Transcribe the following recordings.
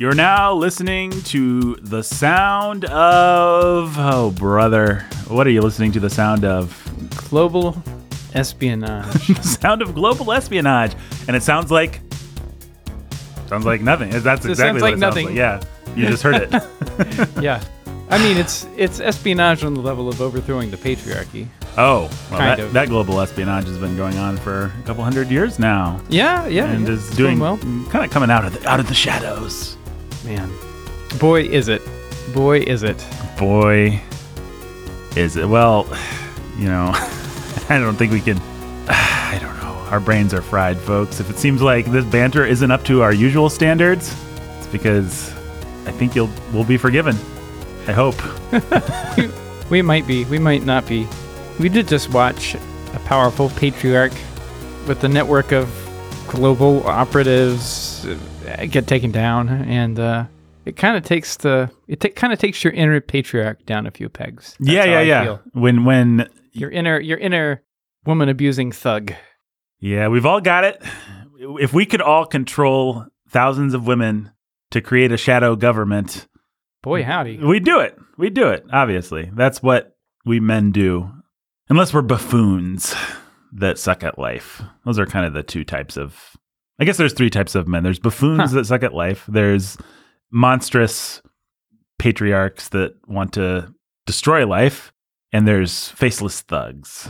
You're now listening to the sound of. Oh, brother. What are you listening to the sound of? Global espionage. the sound of global espionage. And it sounds like. Sounds like nothing. That's exactly sounds what like it nothing. sounds like. Yeah. You just heard it. yeah. I mean, it's it's espionage on the level of overthrowing the patriarchy. Oh, well, that, that global espionage has been going on for a couple hundred years now. Yeah, yeah. and yeah. is It's doing well. kind of coming out of the, out of the shadows. Man, boy, is it. Boy, is it. Boy, is it well? You know, I don't think we can. I don't know. Our brains are fried, folks. If it seems like this banter isn't up to our usual standards, it's because I think you'll we'll be forgiven. I hope. We might be. We might not be. We did just watch a powerful patriarch with a network of global operatives get taken down, and uh, it kind of takes the it ta- kind of takes your inner patriarch down a few pegs. That's yeah, yeah, I yeah. feel. When when Your inner your inner woman abusing thug. Yeah, we've all got it. If we could all control thousands of women to create a shadow government, Boy, howdy. we'd do it. We'd do it, obviously. That's what we men do. Unless we're buffoons that suck at life. Those are kind of the two types of. I guess there's three types of men. There's buffoons Huh. that suck at life. There's monstrous patriarchs that want to destroy life. And there's faceless thugs.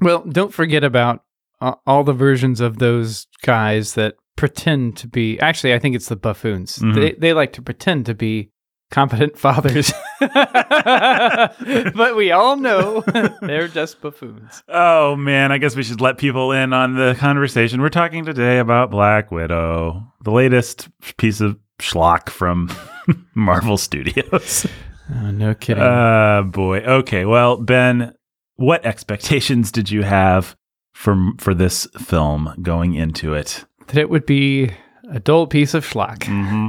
Well, don't forget about uh, all the versions of those guys that pretend to be. Actually, I think it's the buffoons. Mhm. They they like to pretend to be competent fathers, but we all know they're just buffoons. Oh man, I guess we should let people in on the conversation. We're talking today about Black Widow, the latest piece of schlock from Marvel Studios. Oh, no kidding. Uh boy. Okay. Well, Ben, what expectations did you have for for this film going into it? that it would be a dull piece of schlock. Mm-hmm.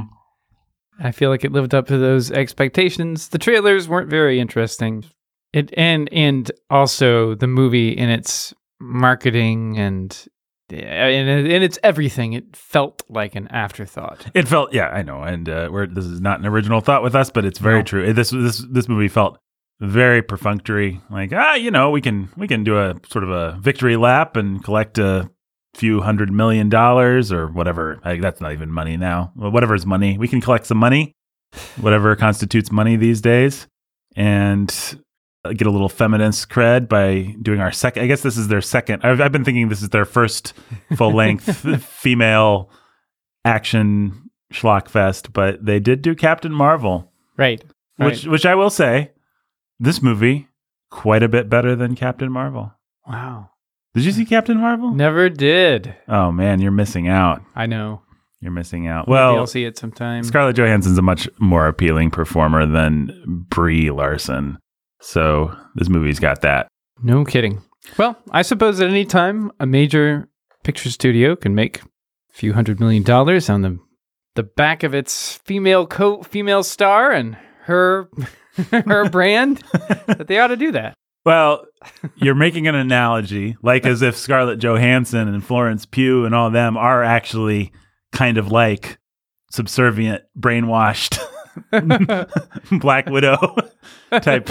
I feel like it lived up to those expectations. The trailers weren't very interesting. It and and also the movie in its marketing and and, and it's everything. It felt like an afterthought. It felt, yeah, I know, and uh, we're, this is not an original thought with us, but it's very No. true. This this this movie felt very perfunctory. Like, ah, you know, we can we can do a sort of a victory lap and collect a few hundred million dollars or whatever. Like, that's not even money now. Well, whatever is money, we can collect some money, whatever constitutes money these days, and uh, get a little feminist cred by doing our second. I guess this is their second. I've, I've been thinking this is their first full length female action schlock fest, but they did do Captain Marvel, Right. which right. which I will say, this movie quite a bit better than Captain Marvel. wow. Did you see Captain Marvel? Never did. Oh man, you're missing out. I know. You're missing out. Maybe Well, I'll see it sometime. Scarlett Johansson's a much more appealing performer than Brie Larson. So this movie's got that. No kidding. Well, I suppose at any time a major picture studio can make a few hundred million dollars on the the back of its female co female star and her her brand that they ought to do that. Well, you're making an analogy, like as if Scarlett Johansson and Florence Pugh and all them are actually kind of like subservient, brainwashed Black Widow type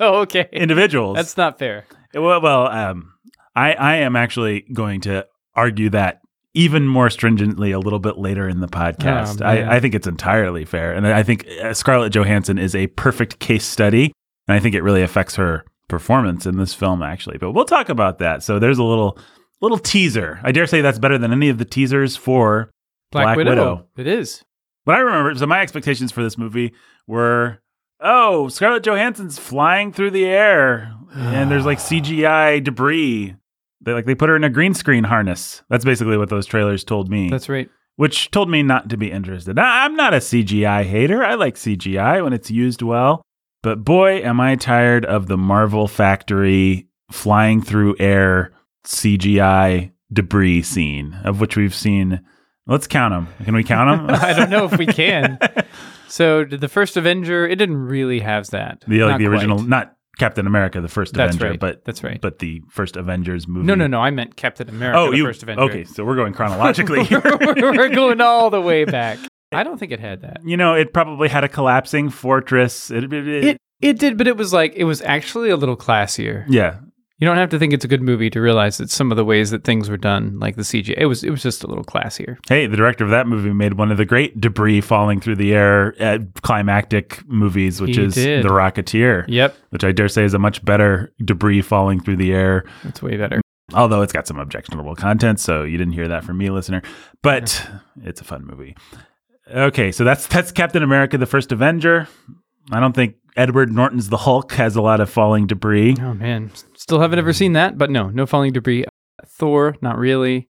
okay. individuals. That's not fair. well, well um, I, I am actually going to argue that even more stringently a little bit later in the podcast. Oh. I, I think it's entirely fair. And I think uh, Scarlett Johansson is a perfect case study. And I think it really affects her performance in this film, actually. But we'll talk about that. So there's a little little teaser. I dare say that's better than any of the teasers for Black, Black Widow. Widow. It is. But I remember, so my expectations for this movie were, oh, Scarlett Johansson's flying through the air, and there's like CGI debris. They like they put her in a green screen harness. That's basically what those trailers told me, That's right. which told me not to be interested. I- I'm not a CGI hater. I like CGI when it's used well, but boy, am I tired of the Marvel Factory flying through air CGI debris scene, of which we've seen. Let's count them. Can we count them? I don't know if we can. So did the first Avenger? It didn't really have that. The like Not the original, quite. not Captain America, the first That's Avenger, right. but That's right. but the first Avengers movie. No, no, no. I meant Captain America. Oh, the you first Avenger. okay? So we're going chronologically. we're, we're going all the way back. I don't think it had that. You know, it probably had a collapsing fortress. It, it, it- It it did, but it was like it was actually a little classier. yeah, You don't have to think it's a good movie to realize that some of the ways that things were done, like the CG, it was it was just a little classier. Hey, the director of that movie made one of the great debris falling through the air uh, climactic movies, which He is did. The Rocketeer, Yep, which I dare say is a much better debris falling through the air. that's way better. Although it's got some objectionable content, so you didn't hear that from me, listener. But it's a fun movie. Okay, so that's that's Captain America: The First Avenger. I don't think Edward Norton's The Hulk has a lot of falling debris. Oh man, still haven't ever seen that, but no, no falling debris. Thor, not really.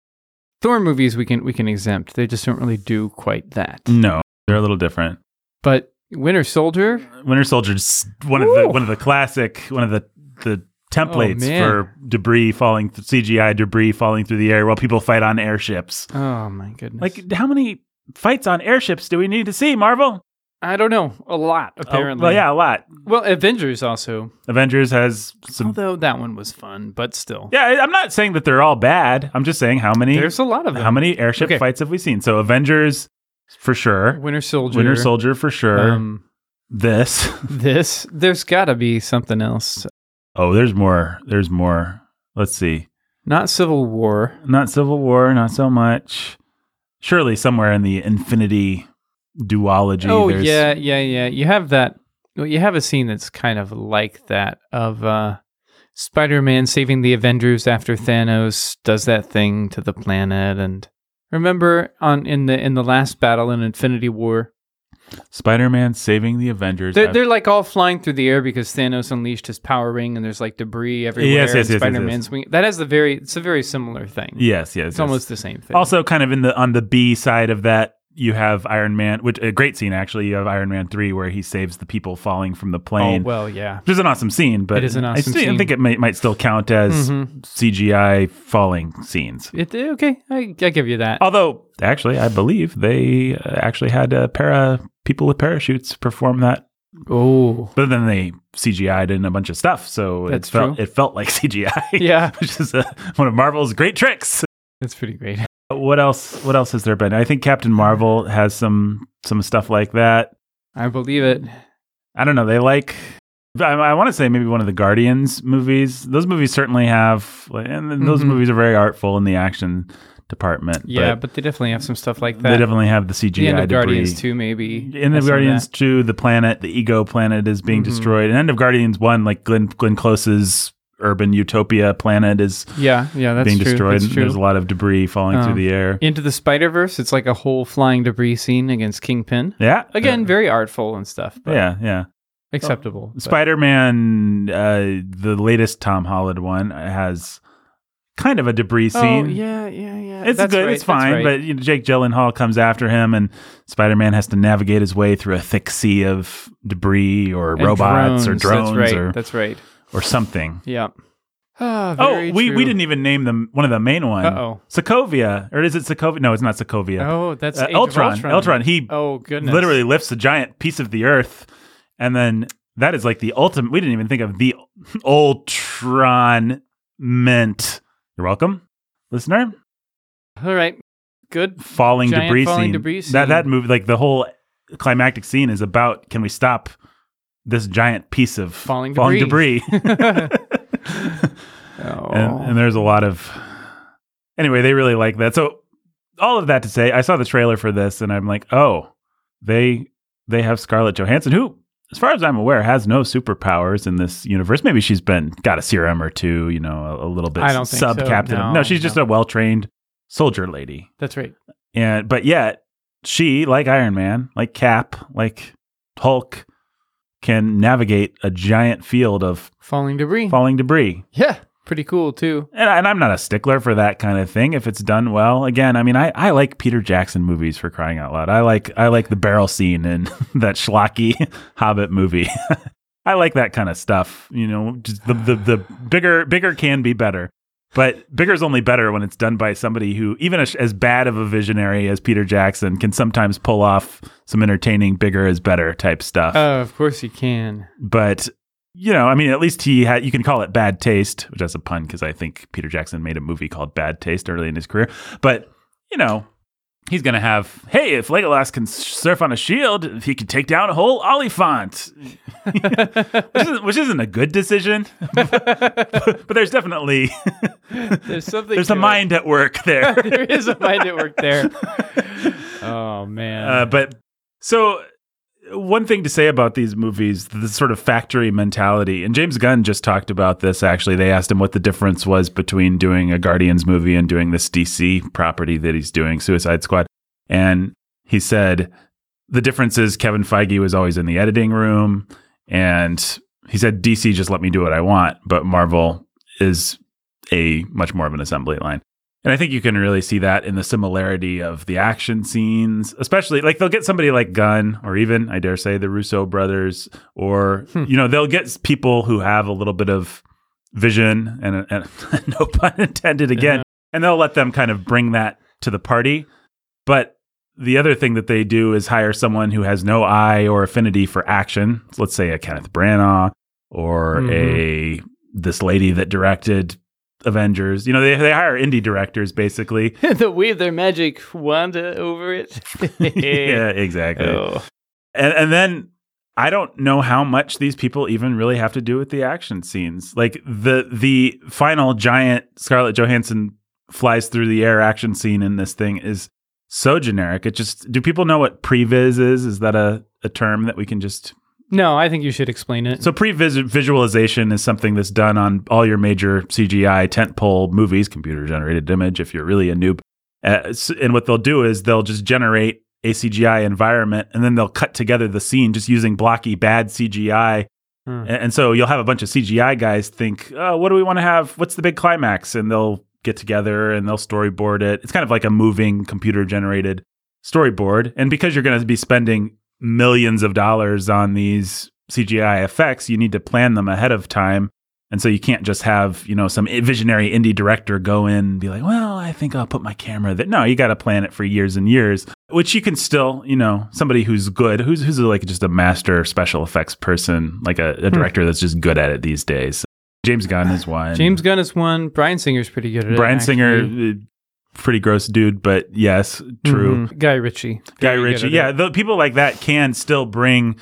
Thor movies we can we can exempt. They just don't really do quite that. No, they're a little different. But Winter Soldier, Winter Soldier's one of the one of the classic one of the the templates Oh, for debris falling CGI debris falling through the air while people fight on airships. oh my goodness. Like how many fights on airships do we need to see, Marvel? I don't know, a lot Oh, apparently. well, yeah, a lot. Well, Avengers also, Avengers has some although that one was fun, but still, Yeah, I'm not saying that they're all bad. I'm just saying how many there's a lot of them. how many airship Okay. fights have we seen? So Avengers for sure. Winter Soldier, Winter Soldier for sure. Um, this. this, there's got to be something else. Oh, there's more. There's more. Let's see. Not Civil War. Not Civil War, not so much. Surely somewhere in the Infinity duology. Oh there's, yeah, yeah, yeah. You have that. well, You have a scene that's kind of like that of uh, Spider-Man saving the Avengers after Thanos does that thing to the planet, and remember on in the in the last battle in Infinity War, Spider-Man saving the Avengers. they're, they're like all flying through the air because Thanos unleashed his power ring, and there's like debris everywhere. Yes, yes, yes, yes, Spider-Man's wing. That has the very. It's a very similar thing. yes, yes. it's yes. almost the same thing. Also, kind of in the on the B side of that, you have Iron Man, which a great scene actually. You have Iron Man three where he saves the people falling from the plane. oh well, yeah. Which is an awesome scene, but It is an I awesome still scene. think it may, might still count as Mhm. CGI falling scenes. It okay. I, I give you that. Although, actually, I believe they uh, actually had a para people with parachutes perform that, Oh, but then they CGI'd in a bunch of stuff, so That's it felt true. it felt like CGI. yeah. which is uh one of Marvel's great tricks. That's pretty great. What else? What else has there been? I think Captain Marvel has some some stuff like that. I believe it. I don't know. They like. I, I want to say maybe one of the Guardians movies. Those movies certainly have, and those Mhm. movies are very artful in the action department. Yeah, but but, they definitely have some stuff like that. they definitely have the CGI the end of debris. Guardians 2, maybe. In the of Guardians 2, the planet, the ego planet is being Mhm. destroyed. And end of Guardians 1, like Glenn, Glenn Close's urban utopia planet is Yeah, yeah, that's being true. destroyed. That's. There's a lot of debris falling Um, through the air. Into the Spider Verse, it's like a whole flying debris scene against Kingpin. Yeah. Again, very artful and stuff, but yeah, yeah. acceptable. Spider Man, uh, the latest Tom Holland one, has kind of a debris scene. Oh, yeah, yeah, yeah. It's That's good, right, it's fine, right. but you know, Jake Gyllenhaal comes after him, and Spider Man has to navigate his way through a thick sea of debris or And robots or drones That's right. or, That's right. Or something. Yeah. Ah, Oh, we, true. we didn't even name them one of the main one. Uh-oh. Sokovia, or is it Sokovia? No, it's not Sokovia. Oh, that's Uh, Age of Ultron. Ultron. Ultron. He Oh, goodness. literally lifts a giant piece of the earth, and then that is like the ultimate. We didn't even think of the Ultron meant. You're welcome, listener. All right. Good. Falling Giant debris falling scene. debris That that movie, like the whole climactic scene, is about can we stop this giant piece of Falling debris? Oh. and, and there's a lot of anyway they really like that so all of that to say i saw the trailer for this and i'm like oh they they have scarlett johansson who as far as i'm aware has no superpowers in this universe maybe she's been got a serum or two you know a, a little bit I don't so. sub captain No, she's just a well-trained soldier lady That's right. and but yet she like iron man like cap like hulk can navigate a giant field of Falling debris. falling debris yeah. Pretty cool, too. and, and I'm not a stickler for that kind of thing if it's done well. Again, I mean, I, I like Peter Jackson movies for crying out loud. I like I like the barrel scene in that schlocky Hobbit movie. I like that kind of stuff. You know, just the, the the bigger bigger can be better, but bigger is only better when it's done by somebody who, even as, as bad of a visionary as Peter Jackson, can sometimes pull off some entertaining bigger is better type stuff Oh, of course he can. but you know, I mean, at least he had. You can call it bad taste, which is a pun because I think Peter Jackson made a movie called Bad Taste early in his career. But you know, he's going to have, hey, if Legolas can surf on a shield, if he can take down a whole Oliphant, which, isn't, which isn't a good decision. but, there's definitely there's something. There's a it. mind at work there. there is a mind at work there. Oh man. Uh, but so one thing to say about these movies, this sort of factory mentality, and James Gunn just talked about this actually. They asked him what the difference was between doing a Guardians movie and doing this DC property that he's doing, Suicide Squad. And he said the difference is Kevin Feige was always in the editing room, and he said DC just let me do what I want, but Marvel is a much more of an assembly line. And I think you can really see that in the similarity of the action scenes, especially like they'll get somebody like Gunn or even, I dare say, the Russo brothers, or, hmm. you know, they'll get people who have a little bit of vision and, and no pun intended again, yeah. and they'll let them kind of bring that to the party. But the other thing that they do is hire someone who has no eye or affinity for action. So let's say a Kenneth Branagh or mm-hmm. a this lady that directed Avengers. You know, they they hire indie directors basically. they wave their magic wand over it. yeah, exactly. Oh. And and then I don't know how much these people even really have to do with the action scenes. Like the the final giant Scarlett Johansson flies through the air action scene in this thing is so generic. It just do people know what previs is? Is that a, a term that we can just no, I think you should explain it. So pre-visualization is something that's done on all your major CGI tentpole movies, computer generated image. If you're really a noob, uh, and what they'll do is they'll just generate a CGI environment, and then they'll cut together the scene just using blocky bad CGI. Hmm. And, so you'll have a bunch of CGI guys think, oh, what do we want to have? What's the big climax? And they'll get together and they'll storyboard it. It's kind of like a moving computer generated storyboard. And because you're going to be spending millions of dollars on these CGI effects, you need to plan them ahead of time. And so you can't just have, you know, some visionary indie director go in and be like, well, I think I'll put my camera there. No, you got to plan it for years and years, which you can still, you know, somebody who's good, who's, who's like just a master special effects person, like a, a hmm. director hmm. that's just good at it these days. James Gunn is one. James Gunn is one. Bryan Singer's pretty good at Bryan it. Bryan Singer, pretty gross dude, but yes, true. Mm-hmm. Guy Ritchie. Guy Ritchie. Yeah, the people like that can still bring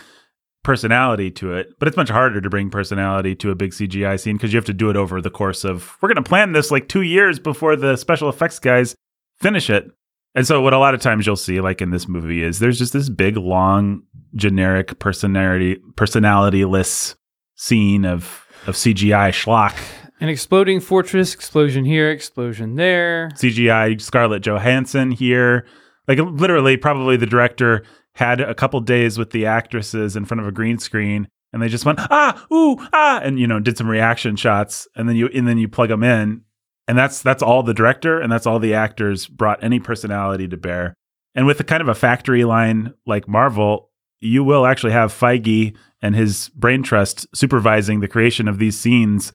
personality to it, but it's much harder to bring personality to a big CGI scene because you have to do it over the course of we're going to plan this like 2 years before the special effects guys finish it. And so what a lot of times you'll see like in this movie is there's just this big long generic personality personalityless scene of of CGI schlock an exploding fortress, explosion here, explosion there. CGI Scarlett Johansson here. Like literally, probably the director had a couple days with the actresses in front of a green screen and they just went ah ooh ah and you know did some reaction shots and then you and then you plug them in and that's that's all the director and that's all the actors brought any personality to bear and with a kind of a factory line like Marvel you will actually have Feige and his brain trust supervising the creation of these scenes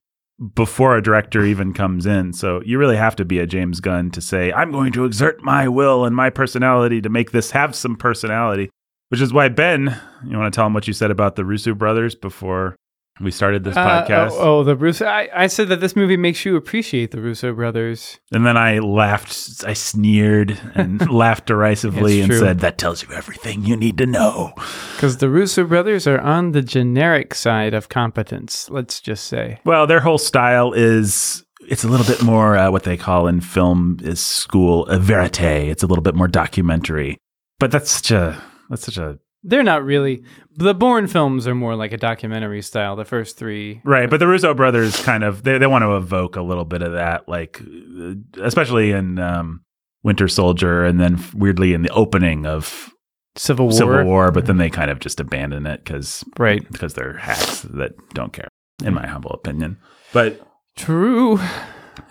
before a director even comes in. So you really have to be a James Gunn to say, I'm going to exert my will and my personality to make this have some personality. Which is why Ben, you want to tell him what you said about the Russo brothers before we started this uh, podcast. Oh, oh, the Russo. I, I, said that this movie makes you appreciate the Russo brothers. And then I laughed, I sneered and laughed derisively and said, That tells you everything you need to know. Because the Russo brothers are on the generic side of competence, let's just say. Well, their whole style is. It's a little bit more uh, what they call in film is school a verite. It's a little bit more documentary, but that's such a that's such a they're not really. The Bourne films are more like a documentary style. The first three, right? But the Russo brothers kind of they they want to evoke a little bit of that, like especially in um, Winter Soldier, and then weirdly in the opening of Civil War. Civil War, but then they kind of just abandon it because right because they're hacks that don't care, in my humble opinion. But true.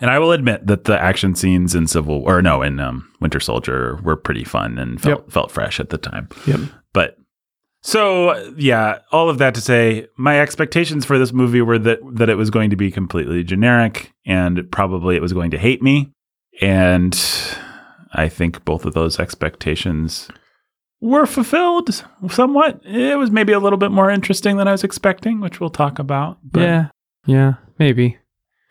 And I will admit that the action scenes in Civil or no in um, Winter Soldier were pretty fun and felt yep. felt fresh at the time. Yep. But so yeah, all of that to say, my expectations for this movie were that that it was going to be completely generic and probably it was going to hate me. And I think both of those expectations were fulfilled somewhat. It was maybe a little bit more interesting than I was expecting, which we'll talk about. yeah. Yeah, maybe.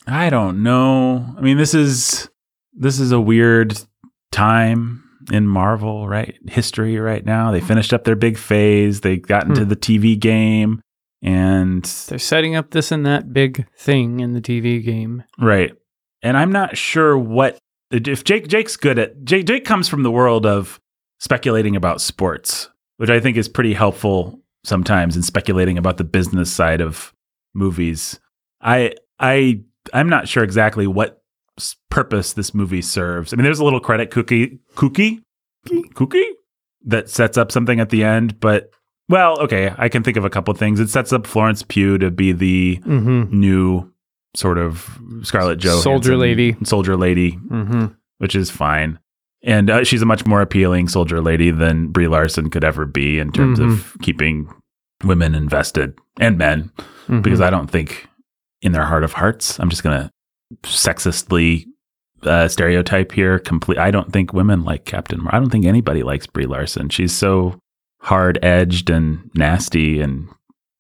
I don't know. I mean, this is this is a weird time in Marvel right history right now. They finished up their big phase. They got into Hmm. the TV game and They're setting up this and that big thing in the TV game. right. And I'm not sure what if Jake Jake's good at Jake Jake comes from the world of speculating about sports, which I think is pretty helpful sometimes in speculating about the business side of movies. I I I'm not sure exactly what purpose this movie serves. I mean, there's a little credit cookie cookie cookie that sets up something at the end, but well, okay, I can think of a couple things. It sets up Florence Pugh to be the Mm-hmm. new sort of Scarlett Johansson Soldier lady. soldier lady, Mm-hmm. which is fine. And uh, she's a much more appealing soldier lady than Brie Larson could ever be in terms of keeping women invested and men Mm-hmm. because I don't think in their heart of hearts, I'm just going to sexistly uh, stereotype here. Complete. I don't think women like Captain. Mar- I don't think anybody likes Brie Larson. She's so hard edged and nasty and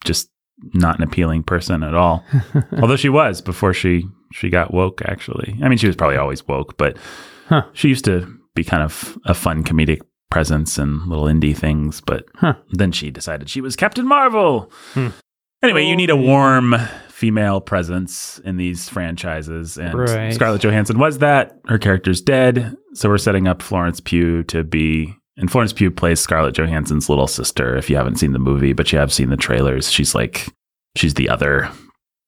just not an appealing person at all. Although she was before she she got woke. Actually, I mean, she was probably always woke, but Huh. she used to be kind of a fun comedic presence and little indie things. But Huh. then she decided she was Captain Marvel. Hmm. Anyway, you need a Oh, warm female presence in these franchises, and Right. Scarlett Johansson was that. Her character's dead, so we're setting up Florence Pugh to be. And Florence Pugh plays Scarlett Johansson's little sister. If you haven't seen the movie, but you have seen the trailers, she's like she's the other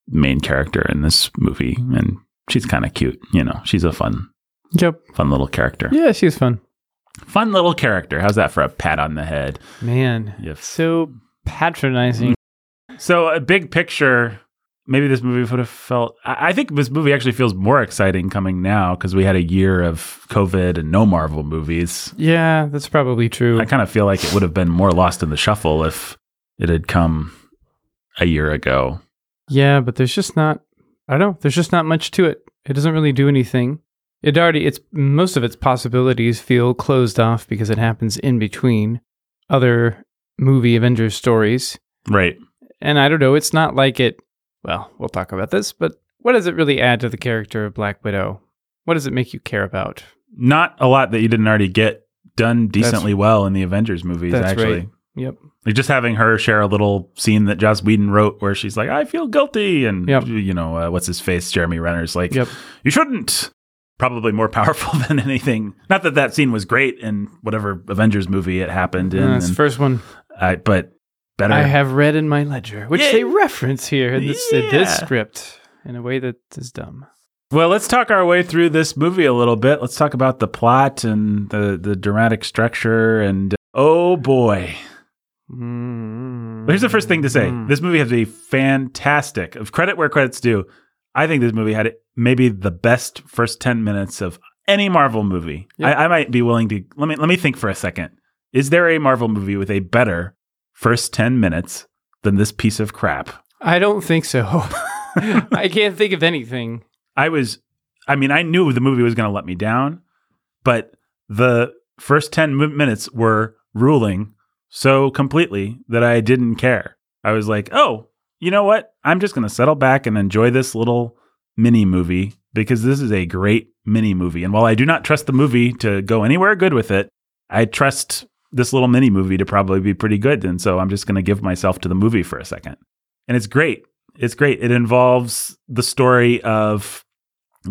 main character in this movie, and she's kind of cute. You know, she's a fun, Yep. fun little character. Yeah, she's fun. Fun little character. How's that for a pat on the head? Man. Yes. So patronizing. So a big picture. Maybe this movie would have felt. I I think this movie actually feels more exciting coming now because we had a year of COVID and no Marvel movies. Yeah, that's probably true. I kind of feel like it would have been more lost in the shuffle if it had come a year ago. Yeah, but there's just not. I don't know. There's just not much to it. It doesn't really do anything. It already. It's most of its possibilities feel closed off because it happens in between other movie Avengers stories. Right. And I don't know. It's not like it. Well, we'll talk about this. But what does it really add to the character of Black Widow? What does it make you care about? Not a lot that you didn't already get done decently well in the Avengers movies, That's actually. right. Yep. Like just having her share a little scene that Joss Whedon wrote where she's like, I feel guilty. And, Yep. you know, uh, what's his face? Jeremy Renner's like, Yep. you shouldn't. Probably more powerful than anything. Not that that scene was great in whatever Avengers movie it happened in, Uh, that's the first one I- but better. I have red in my ledger, which Yeah. they reference here in this, in this script in a way that is dumb. well, let's talk our way through this movie a little bit. Let's talk about the plot and the the dramatic structure. And oh boy, Mm. here's the first thing to say: Mm. this movie has a fantastic. Of credit where credit's due, I think this movie had maybe the best first ten minutes of any Marvel movie. Yep. I, I might be willing to let me let me think for a second. Is there a Marvel movie with a better first ten minutes than this piece of crap? I don't think so. I can't think of anything. I was, I mean, I knew the movie was going to let me down, but the first 10 mi- minutes were ruling so completely that I didn't care. I was like, oh, you know what? I'm just going to settle back and enjoy this little mini movie because this is a great mini movie. And while I do not trust the movie to go anywhere good with it, I trust this little mini movie to probably be pretty good. And so I'm just going to give myself to the movie for a second. And it's great. It's great. It involves the story of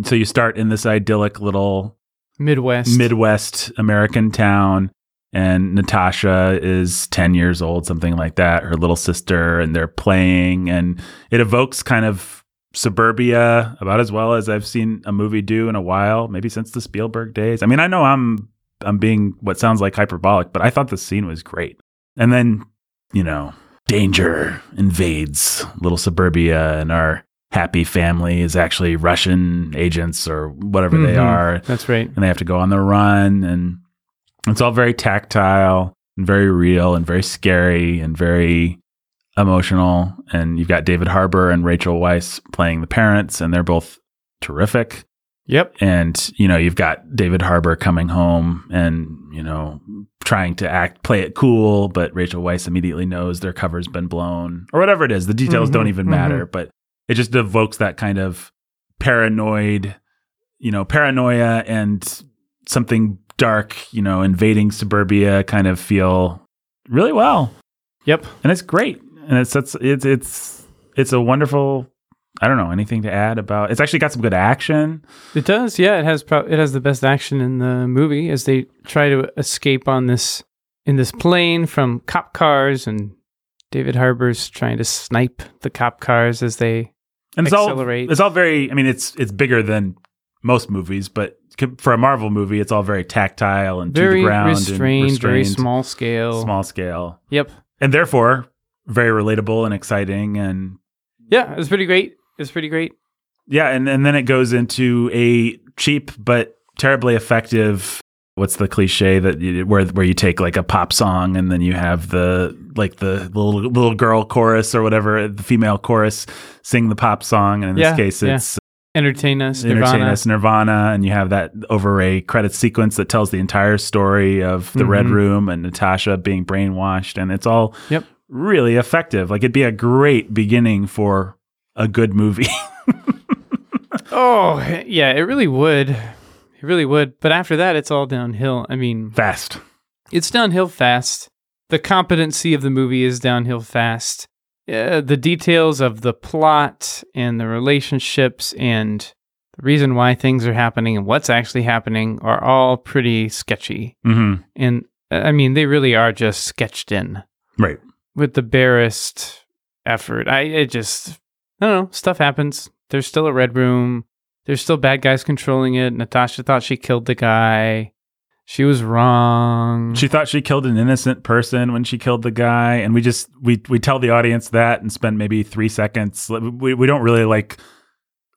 so you start in this idyllic little Midwest. Midwest American town, and Natasha is 10 years old, something like that, her little sister, and they're playing, and it evokes kind of suburbia about as well as I've seen a movie do in a while, maybe since the Spielberg days. I mean, I know I'm I'm being what sounds like hyperbolic, but I thought the scene was great. And then, you know, danger invades little suburbia and our happy family is actually Russian agents or whatever they Mhm. are That's right. and they have to go on the run and it's all very tactile and very real and very scary and very emotional and you've got David Harbour and Rachel Weisz playing the parents and they're both terrific Yep. and you know you've got David Harbour coming home and you know trying to act play it cool but Rachel Weisz immediately knows their cover's been blown or whatever it is the details Mhm, don't even matter but it just evokes that kind of paranoid you know paranoia and something dark, you know, invading suburbia kind of feel really well. Yep. And it's great. And it's it's it's it's it's a wonderful I don't know anything to add about. It's actually got some good action. It does. Yeah, it has pro- it has the best action in the movie as they try to escape on this in this plane from cop cars and David Harbour's trying to snipe the cop cars as they And it's accelerate. all it's all very. I mean, it's it's bigger than most movies, but for a Marvel movie, it's all very tactile and to very the ground restrained, and very small scale. small scale, Yep. and therefore very relatable and exciting. And Yeah, it was pretty great. Was pretty great. yeah, and and then it goes into a cheap but terribly effective. What's the cliche that you, where where you take like a pop song and then you have the like the little little girl chorus or whatever the female chorus sing the pop song and in Yeah, this case yeah. it's Entertain us, Entertain Nirvana. Us Nirvana, and you have that over a credit sequence that tells the entire story of the Red Mhm. Room and Natasha being brainwashed, and it's all Yep. really effective. Like it'd be a great beginning for a good movie. Oh, yeah, it really would. It really would. But after that, it's all downhill. I mean, Fast. it's downhill fast. The competency of the movie is downhill fast. Uh, the details of the plot and the relationships and the reason why things are happening and what's actually happening are all pretty sketchy. hmm And uh, I mean, they really are just sketched in Right. with the barest effort. I it just I don't know. Stuff happens. There's still a red room. There's still bad guys controlling it. Natasha thought she killed the guy. She was wrong. She thought she killed an innocent person when she killed the guy, and we just we we tell the audience that and spend maybe three seconds. We we don't really like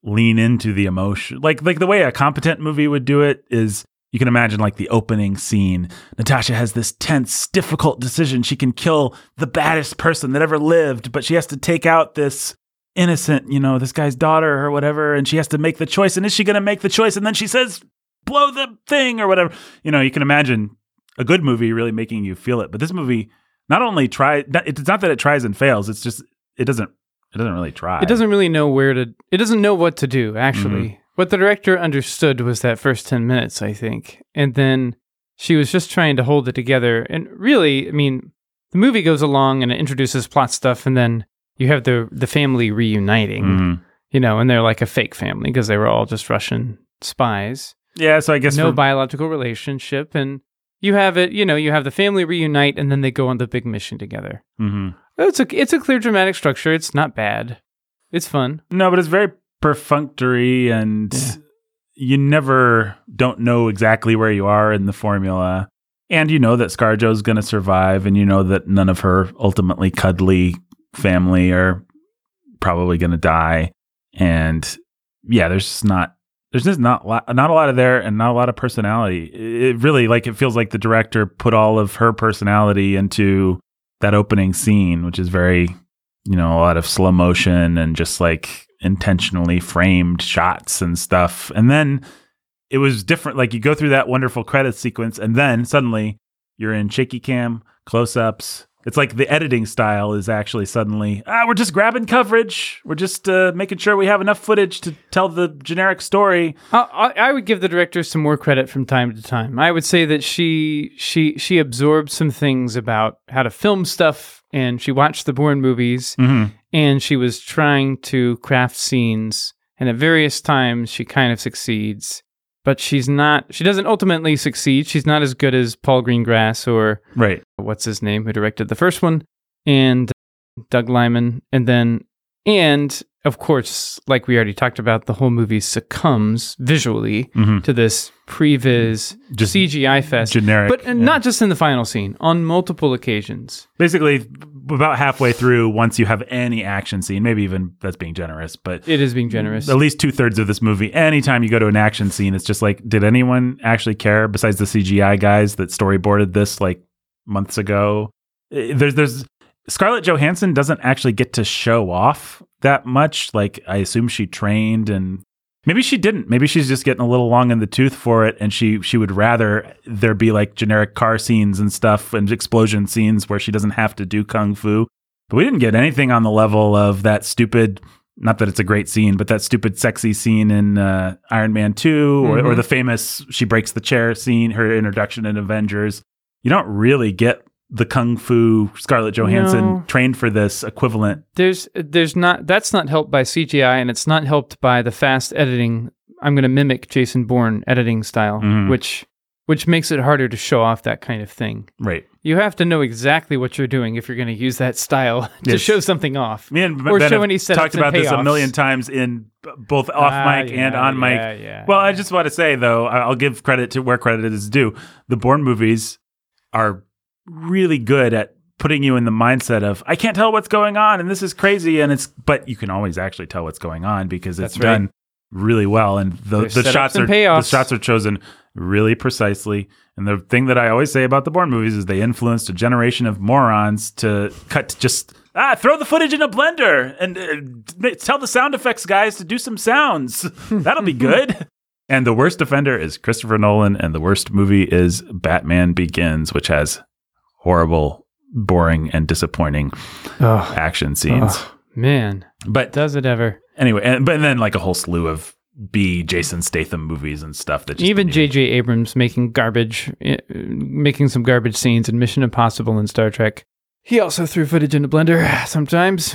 lean into the emotion, like like the way a competent movie would do it is. You can imagine like the opening scene. Natasha has this tense, difficult decision. She can kill the baddest person that ever lived, but she has to take out this innocent, you know, this guy's daughter or whatever, and she has to make the choice. And is she going to make the choice? And then she says, blow the thing or whatever. You know, you can imagine a good movie really making you feel it. But this movie not only try, it's not that it tries and fails. It's just it doesn't it doesn't really try. it doesn't really know where to. It doesn't know what to do. Actually, mm-hmm. what the director understood was that first ten minutes, I think, and then she was just trying to hold it together. And really, I mean, the movie goes along and it introduces plot stuff, and then you have the the family reuniting. Mhm. you know, and they're like a fake family because they were all just Russian spies. Yeah, so I guess no for- biological relationship. And you have it, you know, you have the family reunite and then they go on the big mission together. Mhm. It's a, it's a clear dramatic structure. It's not bad. It's fun. no, but it's very perfunctory, and Yeah. you never don't know exactly where you are in the formula. And you know that ScarJo's going to survive, and you know that none of her ultimately cuddly family are probably going to die. And yeah, there's just not there's just not not a lot of there, and not a lot of personality. It really like it feels like the director put all of her personality into that opening scene, which is very you know a lot of slow motion and just like intentionally framed shots and stuff. And then it was different. Like you go through that wonderful credit sequence, and then suddenly you're in shaky cam, close ups. It's like the editing style is actually suddenly, ah, we're just grabbing coverage. We're just uh, making sure we have enough footage to tell the generic story. I, I, would give the director some more credit from time to time. I would say that she she she absorbed some things about how to film stuff, and she watched the Bourne movies, Mm-hmm. and she was trying to craft scenes and at various times she kind of succeeds but she's not she doesn't ultimately succeed she's not as good as paul greengrass or Right. what's his name who directed the first one and doug liman and then and of course like we already talked about the whole movie succumbs visually Mm-hmm. to this previs Just cgi fest generic. but yeah. not just in the final scene on multiple occasions basically about halfway through. Once you have any action scene, maybe even that's being generous, but it is being generous at least two thirds of this movie, anytime you go to an action scene, it's just like, did anyone actually care besides the CGI guys that storyboarded this like months ago? Eh, There's there's Scarlett Johansson doesn't actually get to show off that much. Like I assume she trained and maybe she didn't. Maybe she's just getting a little long in the tooth for it and she she would rather there be like generic car scenes and stuff and explosion scenes where she doesn't have to do kung fu. But we didn't get anything on the level of that stupid not that it's a great scene, but that stupid sexy scene in uh, Iron Man 2 or, or the famous she breaks the chair scene, her introduction in Avengers. You don't really get the kung fu Scarlett Johansson No. trained for this equivalent. There's there's not that's not helped by CGI and it's not helped by the fast editing. I'm going to mimic Jason Bourne editing style, Mhm. which which makes it harder to show off that kind of thing. Right. You have to know exactly what you're doing if you're going to use that style to Yes. show something off. Me and Or Ben show any talked and about this a million times in both off Ah, mic and yeah, on mic. yeah, yeah. Well, I just want to say though, I'll give credit to where credit is due. The Bourne movies are really good at putting you in the mindset of I can't tell what's going on and this is crazy and it's but you can always actually tell what's going on because it's That's right. done really well and the, There's the shots are and the shots are chosen really precisely and the thing that I always say about the Bourne movies is they influenced a generation of morons to cut just ah throw the footage in a blender and uh, tell the sound effects guys to do some sounds. That'll be good. And the worst offender is Christopher Nolan, and the worst movie is Batman Begins, which has horrible, boring, and disappointing oh, action scenes. oh, man, But does it ever? anyway, and but then like a whole slew of B Jason Statham movies and stuff that just Even J.J. Abrams making garbage, uh, making some garbage scenes in Mission Impossible and Star Trek. He also threw footage in a blender sometimes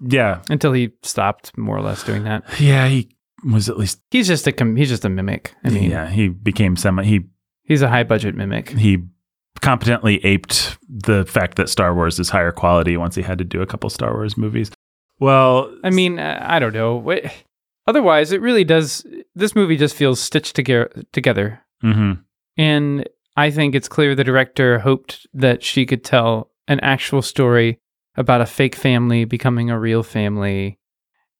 yeah, until he stopped more or less doing that. yeah, he was at least He's just a com- he's just a mimic. I mean, yeah, he became semi he he's a high budget mimic. he competently aped the fact that Star Wars is higher quality once he had to do a couple Star Wars movies. Well, I mean, uh, I don't know. Otherwise, it really does. This movie just feels stitched together. Together, mhm. and I think it's clear the director hoped that she could tell an actual story about a fake family becoming a real family,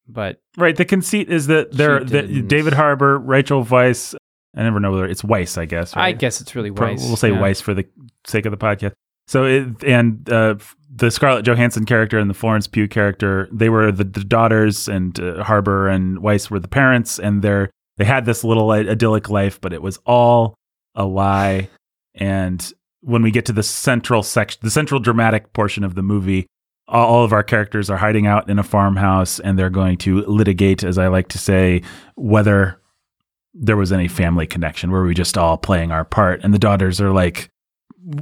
but Right. The conceit is that they're that. David Harbour, Rachel Weisz. I never know whether it's Weiss. I guess. I guess it's really Weiss. We'll say yeah. Weiss for the sake of the podcast. So it and uh, the Scarlett Johansson character and the Florence Pugh character, they were the, the daughters, and uh, Harbour and Weiss were the parents, and they're they had this little idyllic life, but it was all a lie. And when we get to the central section, the central dramatic portion of the movie, all of our characters are hiding out in a farmhouse and they're going to litigate, as I like to say, whether there was any family connection. where we just all playing our part? And the daughters are like,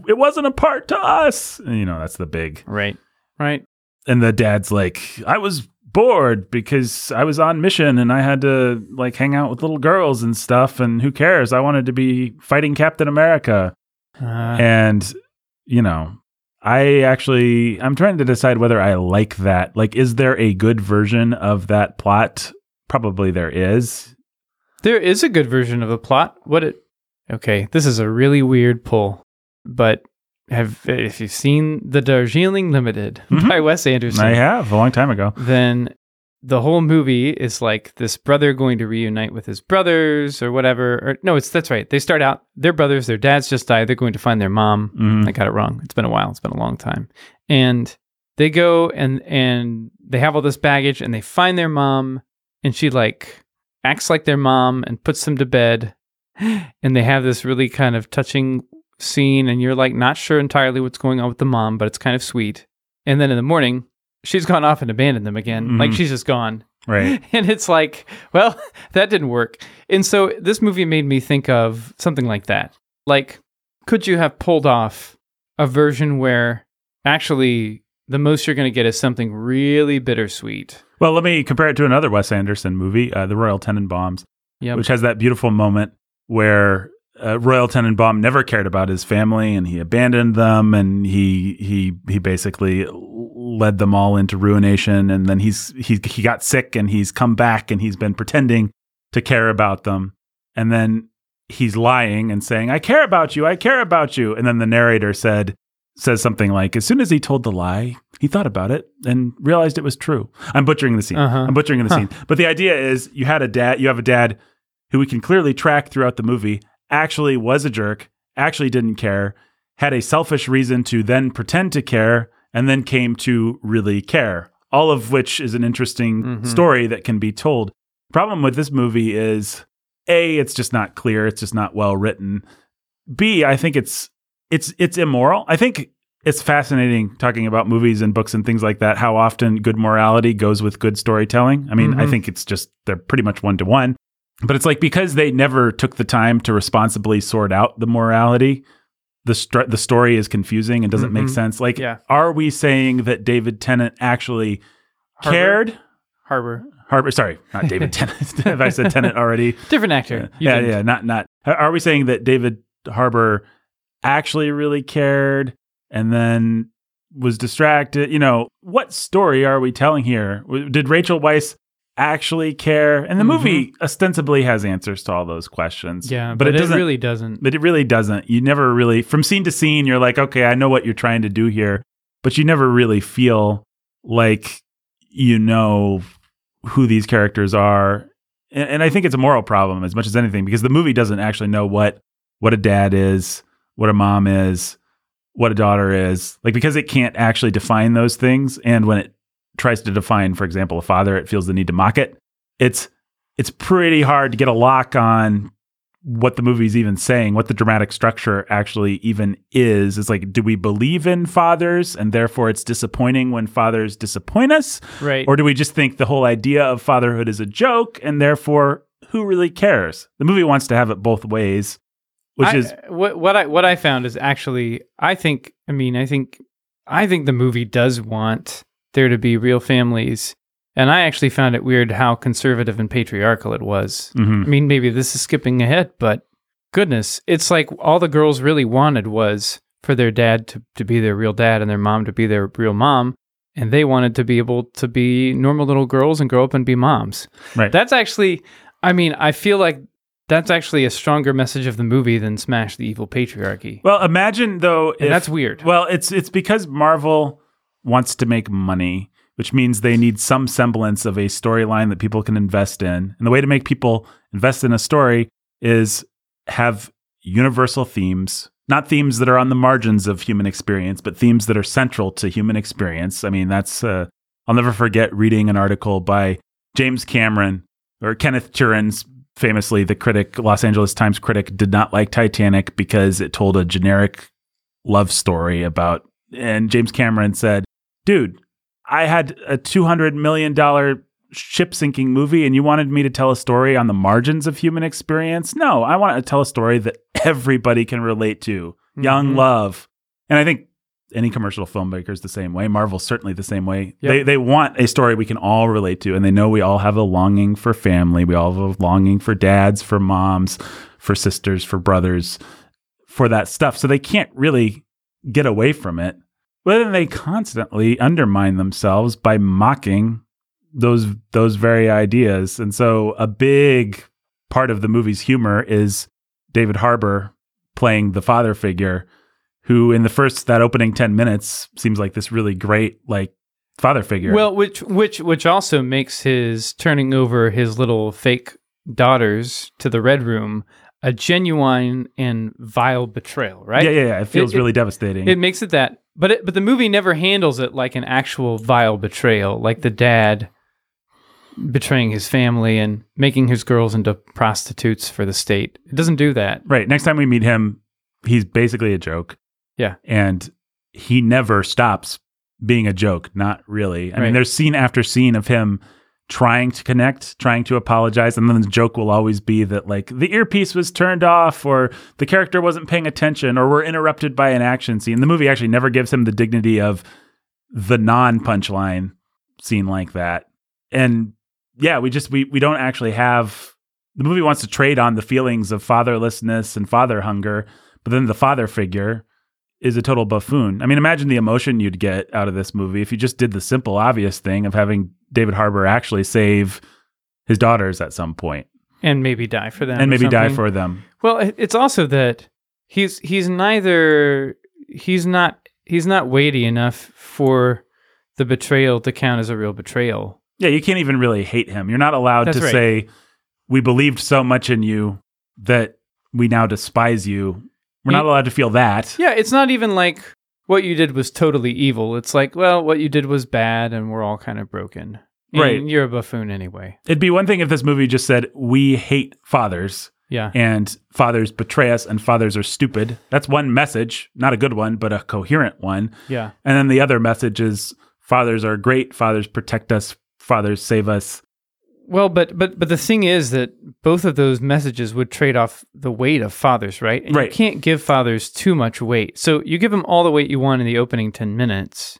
it wasn't a part to us. And, you know, that's the big. Right. Right. And the dad's like, I was bored because I was on mission and I had to like hang out with little girls and stuff. And who cares? I wanted to be fighting Captain America. Uh, And, you know, I actually, I'm trying to decide whether I like that. Like, is there a good version of that plot? Probably there is. There is a good version of the plot. What it? Okay, this is a really weird pull, but have if you've seen the Darjeeling Limited Mhm. by Wes Anderson, I have a long time ago. then the whole movie is like this brother going to reunite with his brothers or whatever. Or no, it's that's right. They start out they're brothers. Their dads just died. They're going to find their mom. Mhm. I got it wrong. It's been a while. It's been a long time. And they go and and they have all this baggage and they find their mom and she like acts like their mom and puts them to bed. And they have this really kind of touching scene and you're like not sure entirely what's going on with the mom, but it's kind of sweet. And then in the morning, she's gone off and abandoned them again. Like Mhm. she's just gone. Right. And it's like, well, that didn't work. And so this movie made me think of something like that. Like, could you have pulled off a version where actually the most you're going to get is something really bittersweet? Well, let me compare it to another Wes Anderson movie, uh, The Royal Tenenbaums, Yep. which has that beautiful moment where uh, Royal Tenenbaum never cared about his family and he abandoned them and he he he basically led them all into ruination. And then he's he he got sick and he's come back and he's been pretending to care about them. And then he's lying and saying I care about you. I care about you. And then the narrator said says something like as soon as he told the lie he thought about it and realized it was true I'm butchering the scene Uh-huh. I'm butchering the Huh. scene but the idea is you had a dad you have a dad who we can clearly track throughout the movie actually was a jerk, actually didn't care, had a selfish reason to then pretend to care, and then came to really care. All of which is an interesting Mhm. story that can be told. Problem with this movie is A, it's just not clear, it's just not well written. B, I think it's it's it's immoral. I think it's fascinating talking about movies and books and things like that. How often good morality goes with good storytelling. I mean, I Mhm. think it's just they're pretty much one to one. But it's like because they never took the time to responsibly sort out the morality, the str- the story is confusing and doesn't make Mhm. sense. Like, Yeah. are we saying that David Tennant actually Harbour. cared? Harbour. Harbour, sorry, not David Tennant. Have I said Tennant already? Different actor. You yeah, yeah, not not. Are we saying that David Harbour actually really cared and then was distracted? You know, what story are we telling here? Did Rachel Weisz actually care? And the Mhm. movie ostensibly has answers to all those questions. Yeah, but, it doesn't. really doesn't. but it really doesn't. You never really, from scene to scene, you're like, okay, I know what you're trying to do here, but you never really feel like you know who these characters are. And, and I think it's a moral problem as much as anything because the movie doesn't actually know what what a dad is, what a mom is, what a daughter is. Like because it can't actually define those things, and when it tries to define, for example, a father, it feels the need to mock it. It's it's pretty hard to get a lock on what the movie's even saying, what the dramatic structure actually even is. It's like, do we believe in fathers and therefore it's disappointing when fathers disappoint us? right. Or do we just think the whole idea of fatherhood is a joke and therefore who really cares? The movie wants to have it both ways, which I- is what what I what I found is actually I think I mean I think I think the movie does want there to be real families, and I actually found it weird how conservative and patriarchal it was. mhm. I mean, maybe this is skipping ahead, but goodness, it's like all the girls really wanted was for their dad to, to be their real dad and their mom to be their real mom. And they wanted to be able to be normal little girls and grow up and be moms. right. That's actually, I mean, I feel like that's actually a stronger message of the movie than Smash the Evil Patriarchy. well, imagine though, and if, that's weird. Well, it's it's because Marvel wants to make money, which means they need some semblance of a storyline that people can invest in. And the way to make people invest in a story is have universal themes, not themes that are on the margins of human experience, but themes that are central to human experience. I mean, that's uh, I'll never forget reading an article by James Cameron or Kenneth Turan's famously the critic Los Angeles Times critic did not like Titanic because it told a generic love story about and James Cameron said, "Dude, I had a 200 million dollar ship sinking movie and you wanted me to tell a story on the margins of human experience? No, I want to tell a story that everybody can relate to. Young Mhm. love." And I think any commercial filmmaker is the same way. Marvel's certainly the same way. Yep. They they want a story we can all relate to, and they know we all have a longing for family. We all have a longing for dads, for moms, for sisters, for brothers, for that stuff. So they can't really get away from it. But then they constantly undermine themselves by mocking those those very ideas. And so a big part of the movie's humor is David Harbour playing the father figure who in the first that opening 10 minutes seems like this really great like father figure. Well, which which which also makes his turning over his little fake daughters to the red room a genuine and vile betrayal, right? yeah, yeah, yeah. It feels It- it- really devastating. It makes it that, but it, but the movie never handles it like an actual vile betrayal, like the dad betraying his family and making his girls into prostitutes for the state. It doesn't do that. right. Next time we meet him, he's basically a joke. Yeah. And he never stops being a joke. Not really. I mean, there's scene after scene of him trying to connect, trying to apologize. And then the joke will always be that, like, the earpiece was turned off, or the character wasn't paying attention, or we're interrupted by an action scene. The movie actually never gives him the dignity of the non punchline scene like that. And yeah, we just, we, we don't actually have the movie wants to trade on the feelings of fatherlessness and father hunger, but then the father figure is a total buffoon. I mean, imagine the emotion you'd get out of this movie if you just did the simple, obvious thing of having David Harbour actually save his daughters at some point And maybe die for them. and maybe die for them. Well, it's also that he's he's neither he's not he's not weighty enough for the betrayal to count as a real betrayal. Yeah, you can't even really hate him. You're not allowed That's to right. say, we believed so much in you that we now despise you. We're not allowed to feel that. Yeah, it's not even like what you did was totally evil. It's like, well, what you did was bad and we're all kind of broken. And Right. You're a buffoon anyway. It'd be one thing if this movie just said, we hate fathers. Yeah. and fathers betray us and fathers are stupid. That's one message, not a good one, but a coherent one. Yeah. And then the other message is fathers are great, fathers protect us, fathers save us. Well, but but but the thing is that both of those messages would trade off the weight of fathers, right? And Right. You can't give fathers too much weight. So you give them all the weight you want in the opening 10 minutes.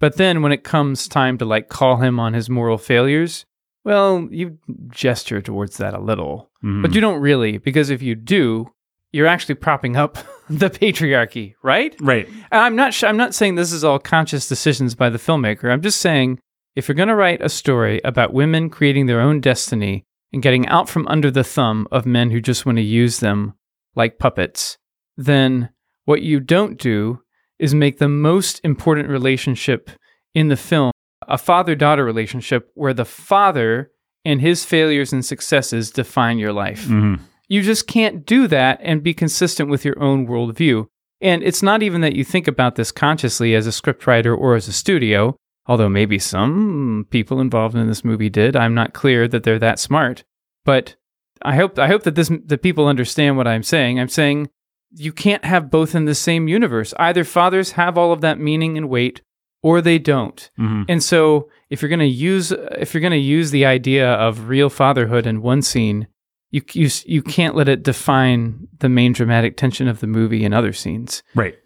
But then when it comes time to like call him on his moral failures, well, you gesture towards that a little. Mhm. But you don't really because if you do, you're actually propping up the patriarchy, right? right. I'm not. Sh- I'm not saying this is all conscious decisions by the filmmaker. I'm just saying if you're going to write a story about women creating their own destiny and getting out from under the thumb of men who just want to use them like puppets, then what you don't do is make the most important relationship in the film a father-daughter relationship where the father and his failures and successes define your life. Mhm. You just can't do that and be consistent with your own worldview. And it's not even that you think about this consciously as a scriptwriter or as a studio, although maybe some people involved in this movie did. I'm not clear that they're that smart. But I hope I hope that this that people understand what I'm saying. I'm saying you can't have both in the same universe. Either fathers have all of that meaning and weight or they don't. Mhm. And so if you're going to use if you're going to use the idea of real fatherhood in one scene, you, you you can't let it define the main dramatic tension of the movie in other scenes Right.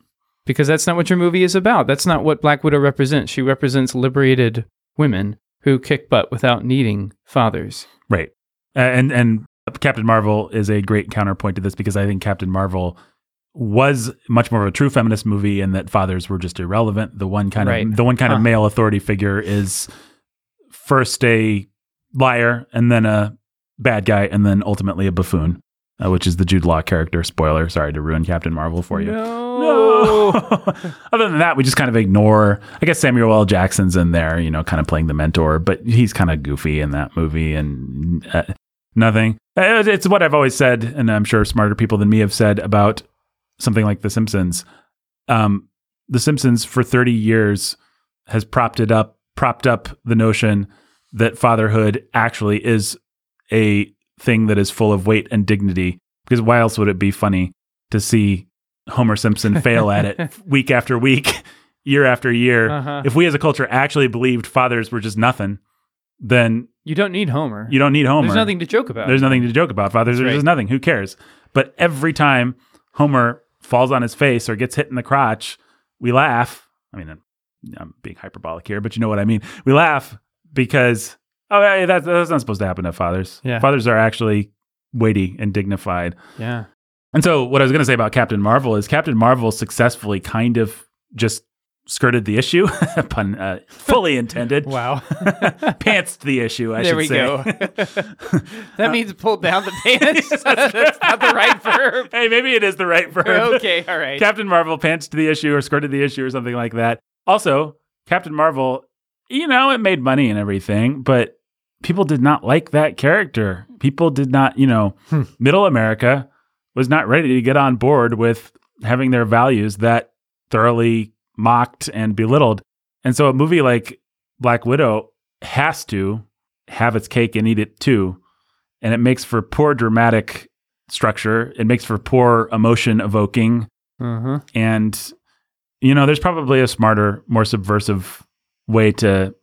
Because that's not what your movie is about. That's not what Black Widow represents. She represents liberated women who kick butt without needing fathers. Right. Uh, and and Captain Marvel is a great counterpoint to this because I think Captain Marvel was much more of a true feminist movie and that fathers were just irrelevant. The one kind Right. of the one kind Huh. of male authority figure is first a liar and then a bad guy and then ultimately a buffoon, uh, which is the Jude Law character. Spoiler, sorry to ruin Captain Marvel for you. No. Other than that, we just kind of ignore. I guess Samuel L. Jackson's in there, you know, kind of playing the mentor, but he's kind of goofy in that movie and uh, nothing. Uh, It's what I've always said, and I'm sure smarter people than me have said about something like The Simpsons. Um, the Simpsons for 30 years has propped it up, propped up the notion that fatherhood actually is a thing that is full of weight and dignity. Because why else would it be funny to see Homer Simpson fail at it week after week, year after year? Uh-huh. If we as a culture actually believed fathers were just nothing, then You don't need Homer. you don't need Homer. There's nothing to joke about. There's nothing to joke about. Fathers are That's just nothing. Who cares? But every time Homer falls on his face or gets hit in the crotch, we laugh. I mean, I'm being hyperbolic here, but you know what I mean. We laugh because oh, hey, that's that's not supposed to happen to fathers. Yeah. Fathers are actually weighty and dignified. yeah. And so, what I was going to say about Captain Marvel is Captain Marvel successfully kind of just skirted the issue, pun uh, fully intended. Wow. Pantsed the issue, I should. there should we say. go. that means pulled down the pants. That's not the right verb. hey, maybe it is the right verb. Okay, all right. Captain Marvel pantsed the issue or skirted the issue or something like that. Also, Captain Marvel, you know, it made money and everything, but people did not like that character. People did not, you know, Hmm. middle America was not ready to get on board with having their values that thoroughly mocked and belittled. And so a movie like Black Widow has to have its cake and eat it too. And it makes for poor dramatic structure. It makes for poor emotion evoking. uh-huh. And you know, there's probably a smarter, more subversive way to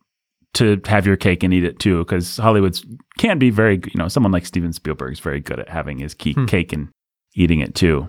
to have your cake and eat it too, because Hollywood's can be very, you know, someone like Steven Spielberg is very good at having his key, Hmm. cake and eating it too.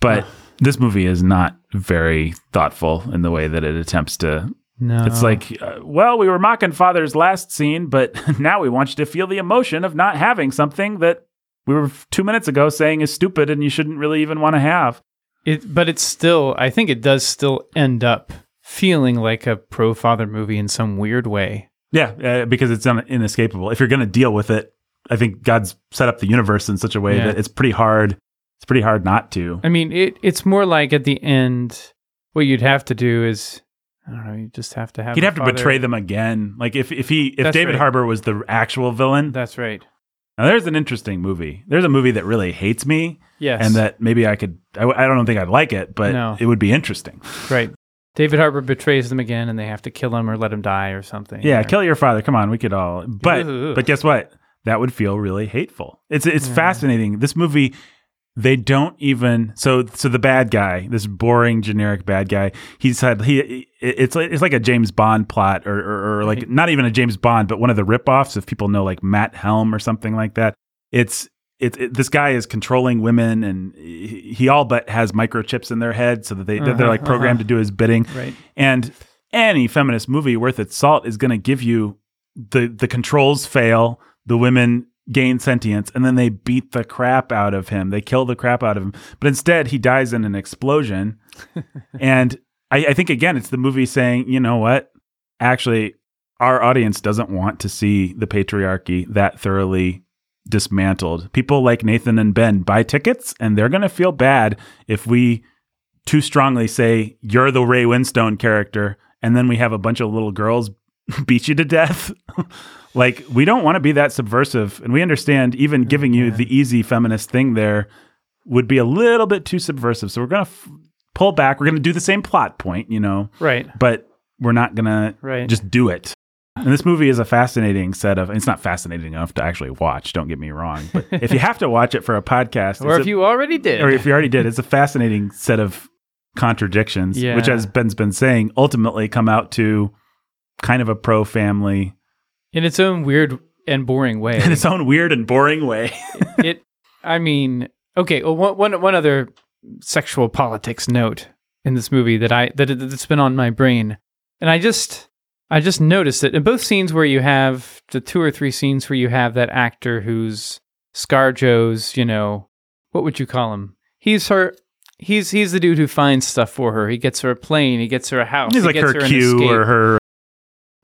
But this movie is not very thoughtful in the way that it attempts to. No. It's like, uh, well, we were mocking father's last scene, but now we want you to feel the emotion of not having something that we were two minutes ago saying is stupid and you shouldn't really even want to have. It, but it's still, I think it does still end up feeling like a pro father movie in some weird way. Yeah, uh, because it's un- inescapable. If you're going to deal with it, I think God's set up the universe in such a way Yeah. that it's pretty hard. It's pretty hard not to. I mean, it, it's more like at the end, what you'd have to do is, I don't know, you just have to have. He'd have to betray them again. Like if if he if That's David right. Harbour was the actual villain. That's right. Now there's an interesting movie. There's a movie that really hates me, Yes. and that maybe I could. I, I don't think I'd like it, but No. it would be interesting. right. David Harbour betrays them again, and they have to kill him or let him die or something. Yeah, Or- kill your father. Come on, we could all. But but guess what? that would feel really hateful. It's it's fascinating. This movie they don't even so so the bad guy this boring generic bad guy he's had he it's like it's like a james bond plot or or, or like Right. not even a james bond but one of the ripoffs if people know like matt helm or something like that it's it, it this guy is controlling women and he, he all but has microchips in their head so that they they're Uh-huh, like programmed uh-huh. to do his bidding Right. and any feminist movie worth its salt is going to give you the the controls fail, the women gain sentience, and then they beat the crap out of him. They kill the crap out of him. But instead, he dies in an explosion. and I, I think again, it's the movie saying, you know what? Actually, our audience doesn't want to see the patriarchy that thoroughly dismantled. People like Nathan and Ben buy tickets, and they're going to feel bad if we too strongly say you're the Ray Winstone character, and then we have a bunch of little girls beat you to death. like we don't want to be that subversive, and we understand even giving you the easy feminist thing there would be a little bit too subversive. So we're gonna f- pull back. We're gonna do the same plot point, you know, Right. but we're not gonna Right. just do it. And this movie is a fascinating set of. It's not fascinating enough to actually watch. Don't get me wrong, but if you have to watch it for a podcast, or if a- you already did. or if you already did, it's a fascinating set of contradictions, Yeah. which, as Ben's been saying, ultimately come out to kind of a pro family in its own weird and boring way. in its own weird and boring way. it I mean, okay, well one, one one other sexual politics note in this movie that I that that's been on my brain. And I just I just noticed it in both scenes where you have the two or three scenes where you have that actor who's Scarjo's, you know, what would you call him? He's her he's he's the dude who finds stuff for her. He gets her a plane, he gets her a house. He's he like gets her cue escape. or her.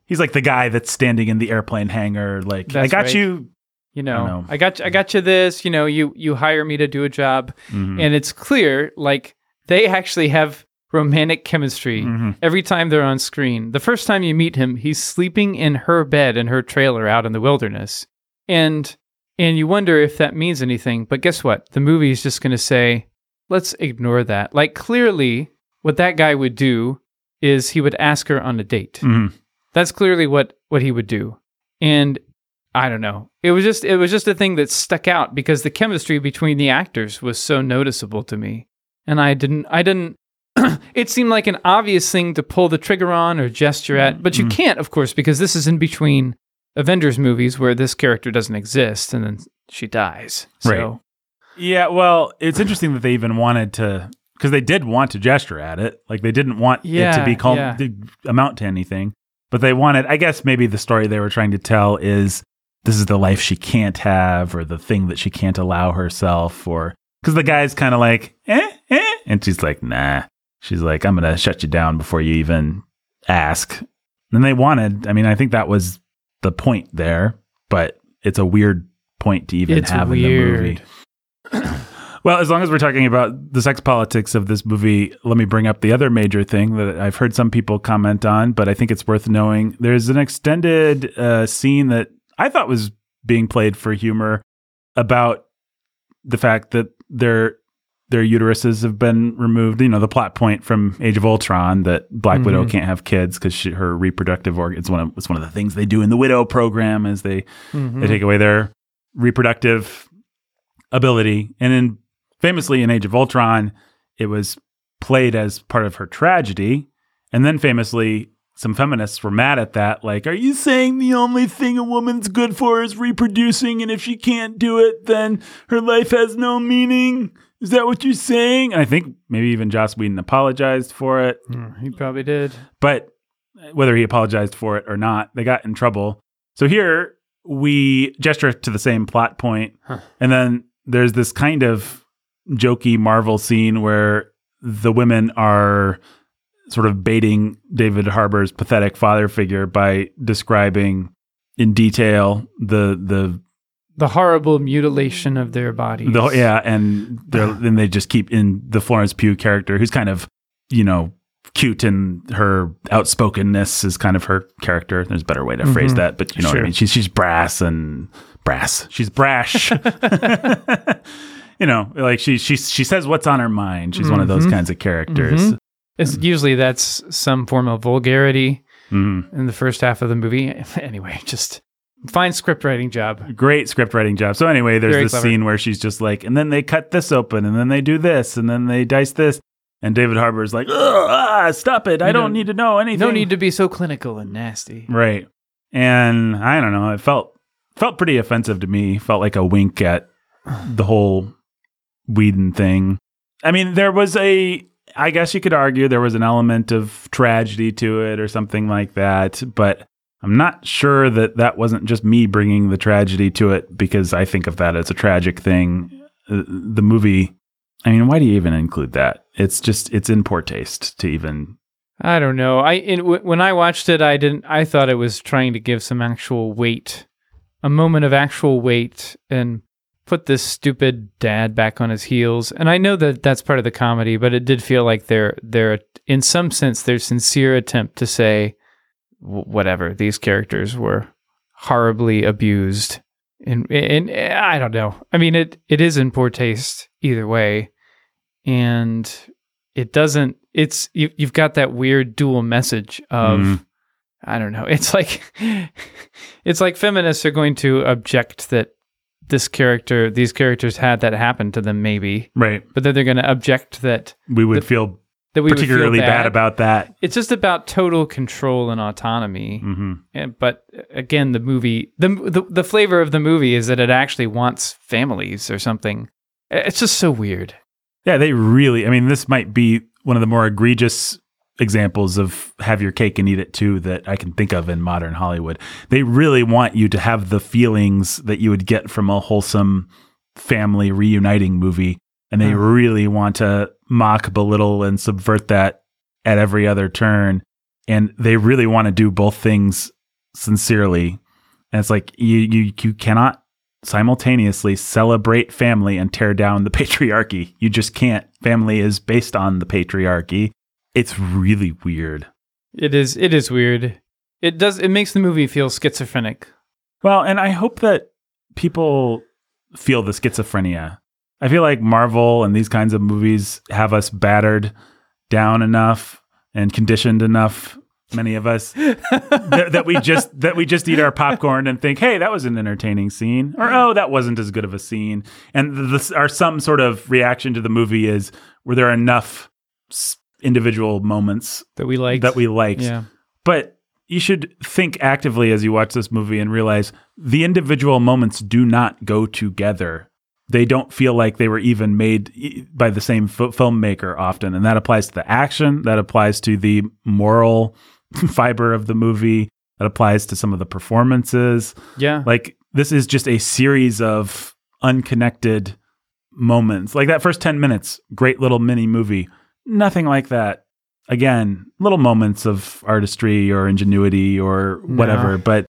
He's like the guy that's standing in the airplane hangar. Like I got right. you. you know, know. I got you, I got you this, you know, you you hire me to do a job Mhm. and it's clear like they actually have romantic chemistry Mhm. every time they're on screen. The first time you meet him, he's sleeping in her bed in her trailer out in the wilderness. And and you wonder if that means anything, but guess what? The movie is just going to say, "Let's ignore that." Like clearly what that guy would do is he would ask her on a date. Mhm. That's clearly what what he would do. And I don't know. It was just it was just a thing that stuck out because the chemistry between the actors was so noticeable to me. And I didn't I didn't it seemed like an obvious thing to pull the trigger on or gesture at, but you mm-hmm. can't of course because this is in between Avengers movies where this character doesn't exist and then she dies. So Right. Yeah, well, it's interesting that they even wanted to because they did want to gesture at it. Like they didn't want it to be called yeah. to amount to anything, but they wanted. I guess maybe the story they were trying to tell is this is the life she can't have, or the thing that she can't allow herself, or because the guy's kind of like eh eh, and she's like nah. She's like I'm gonna shut you down before you even ask. And they wanted. I mean, I think that was the point there, but it's a weird point to even it's have in the movie. Well, as long as we're talking about the sex politics of this movie, let me bring up the other major thing that I've heard some people comment on, but I think it's worth knowing. There's an extended uh, scene that I thought was being played for humor about the fact that their their uteruses have been removed. You know, the plot point from Age of Ultron that Black Widow Mhm. can't have kids because her reproductive organ. It's one of it's one of the things they do in the Widow program is they Mhm. they take away their reproductive ability. And in famously in Age of Ultron, it was played as part of her tragedy. And then famously, some feminists were mad at that. Like, are you saying the only thing a woman's good for is reproducing? And if she can't do it, then her life has no meaning? Is that what you're saying? And I think maybe even Joss Whedon apologized for it. Mm, he probably did. But whether he apologized for it or not, they got in trouble. So here we gesture to the same plot point, Huh. and then there's this kind of jokey Marvel scene where the women are sort of baiting David Harbour's pathetic father figure by describing in detail the the The horrible mutilation of their bodies. the yeah, and then they just keep in the Florence Pugh character, who's kind of you know cute and her outspokenness is kind of her character. There's a better way to phrase Mhm. that, but you know what I mean. She's she's brass and brass. She's brash. you know, like she she she says what's on her mind. She's one of those Mhm. kinds of characters. Mhm. It's usually that's some form of vulgarity Mhm. in the first half of the movie. Anyway, just Fine script writing job. Great script writing job. So anyway, there's Very this clever. scene where she's just like, and then they cut this open, and then they do this, and then they dice this, and David Harbour is like, Ugh, ah, stop it! I don't don't- need to know anything. No need to be so clinical and nasty. Right. And I don't know, it felt felt pretty offensive to me. Felt like a wink at the whole Whedon thing. I mean, there was a I guess you could argue there was an element of tragedy to it or something like that, but I'm not sure that that wasn't just me bringing the tragedy to it because I think of that as a tragic thing. Uh, The movie I mean, why do you even include that? It's just it's in poor taste to even I don't know. I w- when I watched it, I didn't. I thought it was trying to give some actual weight, a moment of actual weight, and put this stupid dad back on his heels. And I know that that's part of the comedy, but it did feel like they're they're in some sense their sincere attempt to say whatever these characters were horribly abused. And and I don't know. I mean, it it is in poor taste either way, and it doesn't it's you, you've got that weird dual message of Mhm. i don't know it's like it's like feminists are going to object that this character these characters had that happen to them maybe right. but then they're going to object that We would feel that we would feel particularly bad. about that. it's just about total control and autonomy hmm And- but again the movie the, the the flavor of the movie is that it actually wants families or something it's just so weird Yeah, they really. I mean, this might be one of the more egregious examples of have your cake and eat it too that I can think of in modern Hollywood. They really want you to have the feelings that you would get from a wholesome family reuniting movie, and they Huh. really want to mock, belittle, and subvert that at every other turn. And they really want to do both things sincerely. And it's like you you you cannot simultaneously celebrate family and tear down the patriarchy. You just can't. Family is based on the patriarchy. It's really weird. it is it is weird it does it makes the movie feel schizophrenic Well, and I hope that people feel the schizophrenia. I feel like Marvel and these kinds of movies have us battered down enough and conditioned enough many of us that, that we just that we just eat our popcorn and think, "Hey, that was an entertaining scene," or "Oh, that wasn't as good of a scene." And this, our some sort of reaction to the movie is were there enough s- individual moments that we like that we liked yeah but you should think actively as you watch this movie and realize the individual moments do not go together. They don't feel like they were even made by the same f- filmmaker often. And that applies to the action, that applies to the moral fiber of the movie, that applies to some of the performances. yeah Like, this is just a series of unconnected moments. Like that first 10 minutes, great little mini movie. Nothing like that. Again, little moments of artistry or ingenuity or whatever, No. but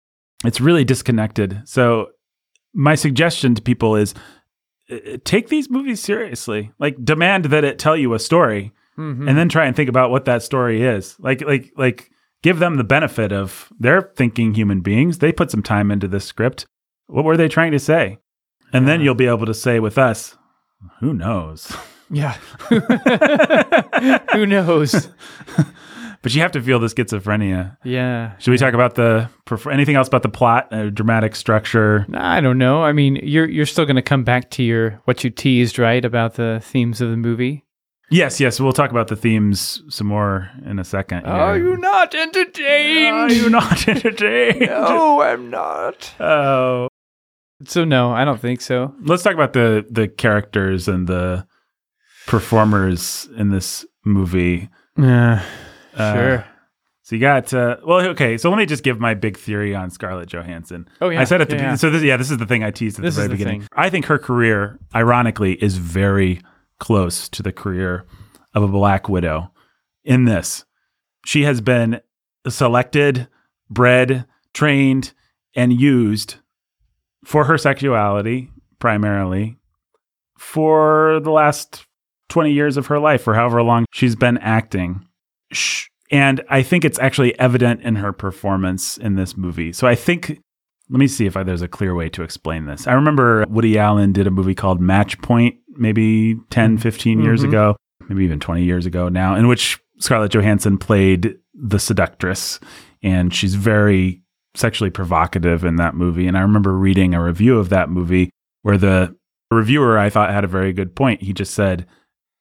it's really disconnected. So, my suggestion to people is uh, take these movies seriously. Like, demand that it tell you a story Mhm. and then try and think about what that story is. Like like like give them the benefit of they're thinking human beings. They put some time into this script. What were they trying to say? And then you'll be able to say with us, who knows? yeah who knows but you have to feel the schizophrenia. yeah Should we talk about the anything else about the plot, uh, dramatic structure? I don't know. I mean, you're you're still going to come back to your what you teased, right, about the themes of the movie. Yes, yes, we'll talk about the themes some more in a second. Are you not entertained? Are you not entertained? No, I'm not. Oh. So no, I don't think so. let's talk about the the characters and the performers in this movie. Yeah, Uh, sure. So you got uh, well, okay. So let me just give my big theory on Scarlett Johansson. Oh yeah. I said at the yeah, yeah. so this yeah this is the thing I teased at This the very the beginning. thing. I think her career, ironically, is very close to the career of a Black Widow. In this, she has been selected, bred, trained, and used for her sexuality primarily for the last 20 years of her life or however long she's been acting. Sh- And I think it's actually evident in her performance in this movie. So I think, let me see if I, there's a clear way to explain this. I remember Woody Allen did a movie called Match Point maybe 10, 15 years Mhm. ago, maybe even 20 years ago now, in which Scarlett Johansson played the seductress. And she's very sexually provocative in that movie. And I remember reading a review of that movie where the reviewer I thought had a very good point. He just said,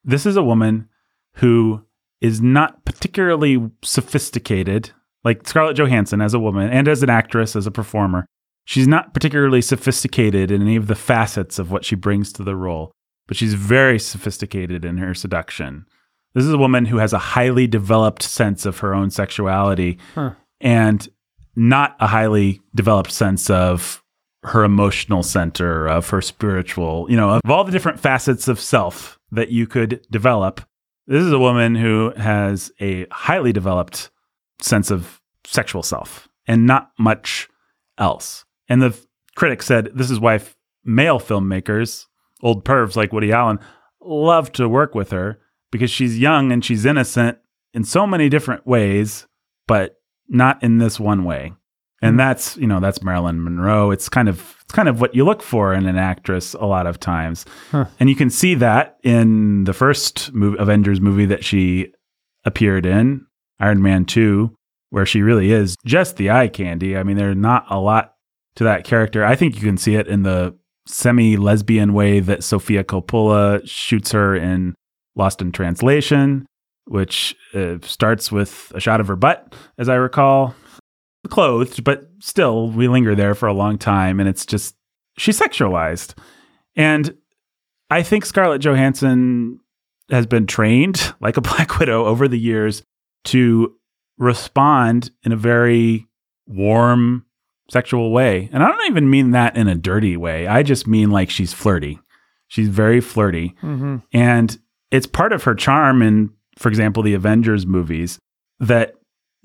This is a woman who is not particularly sophisticated, like Scarlett Johansson as a woman and as an actress, as a performer. She's not particularly sophisticated in any of the facets of what she brings to the role, but she's very sophisticated in her seduction. This is a woman who has a highly developed sense of her own sexuality Huh. and not a highly developed sense of her emotional center, of her spiritual, you know, of all the different facets of self that you could develop. This is a woman who has a highly developed sense of sexual self and not much else. And the critic said this is why f- male filmmakers, old pervs like Woody Allen, love to work with her because she's young and she's innocent in so many different ways, but not in this one way. And mm. that's, you know, that's Marilyn Monroe. It's kind of kind of what you look for in an actress a lot of times. Huh. And you can see that in the first movie, Avengers movie that she appeared in, Iron Man 2, where she really is just the eye candy. I mean, there's not a lot to that character. I think you can see it in the semi lesbian way that Sofia Coppola shoots her in Lost in Translation, which uh, starts with a shot of her butt, as I recall. Clothed, but still, we linger there for a long time, and it's just she's sexualized. And I think Scarlett Johansson has been trained like a Black Widow over the years to respond in a very warm, sexual way. And I don't even mean that in a dirty way. I just mean like she's flirty. She's very flirty. Mm-hmm. And it's part of her charm in, for example, the Avengers movies that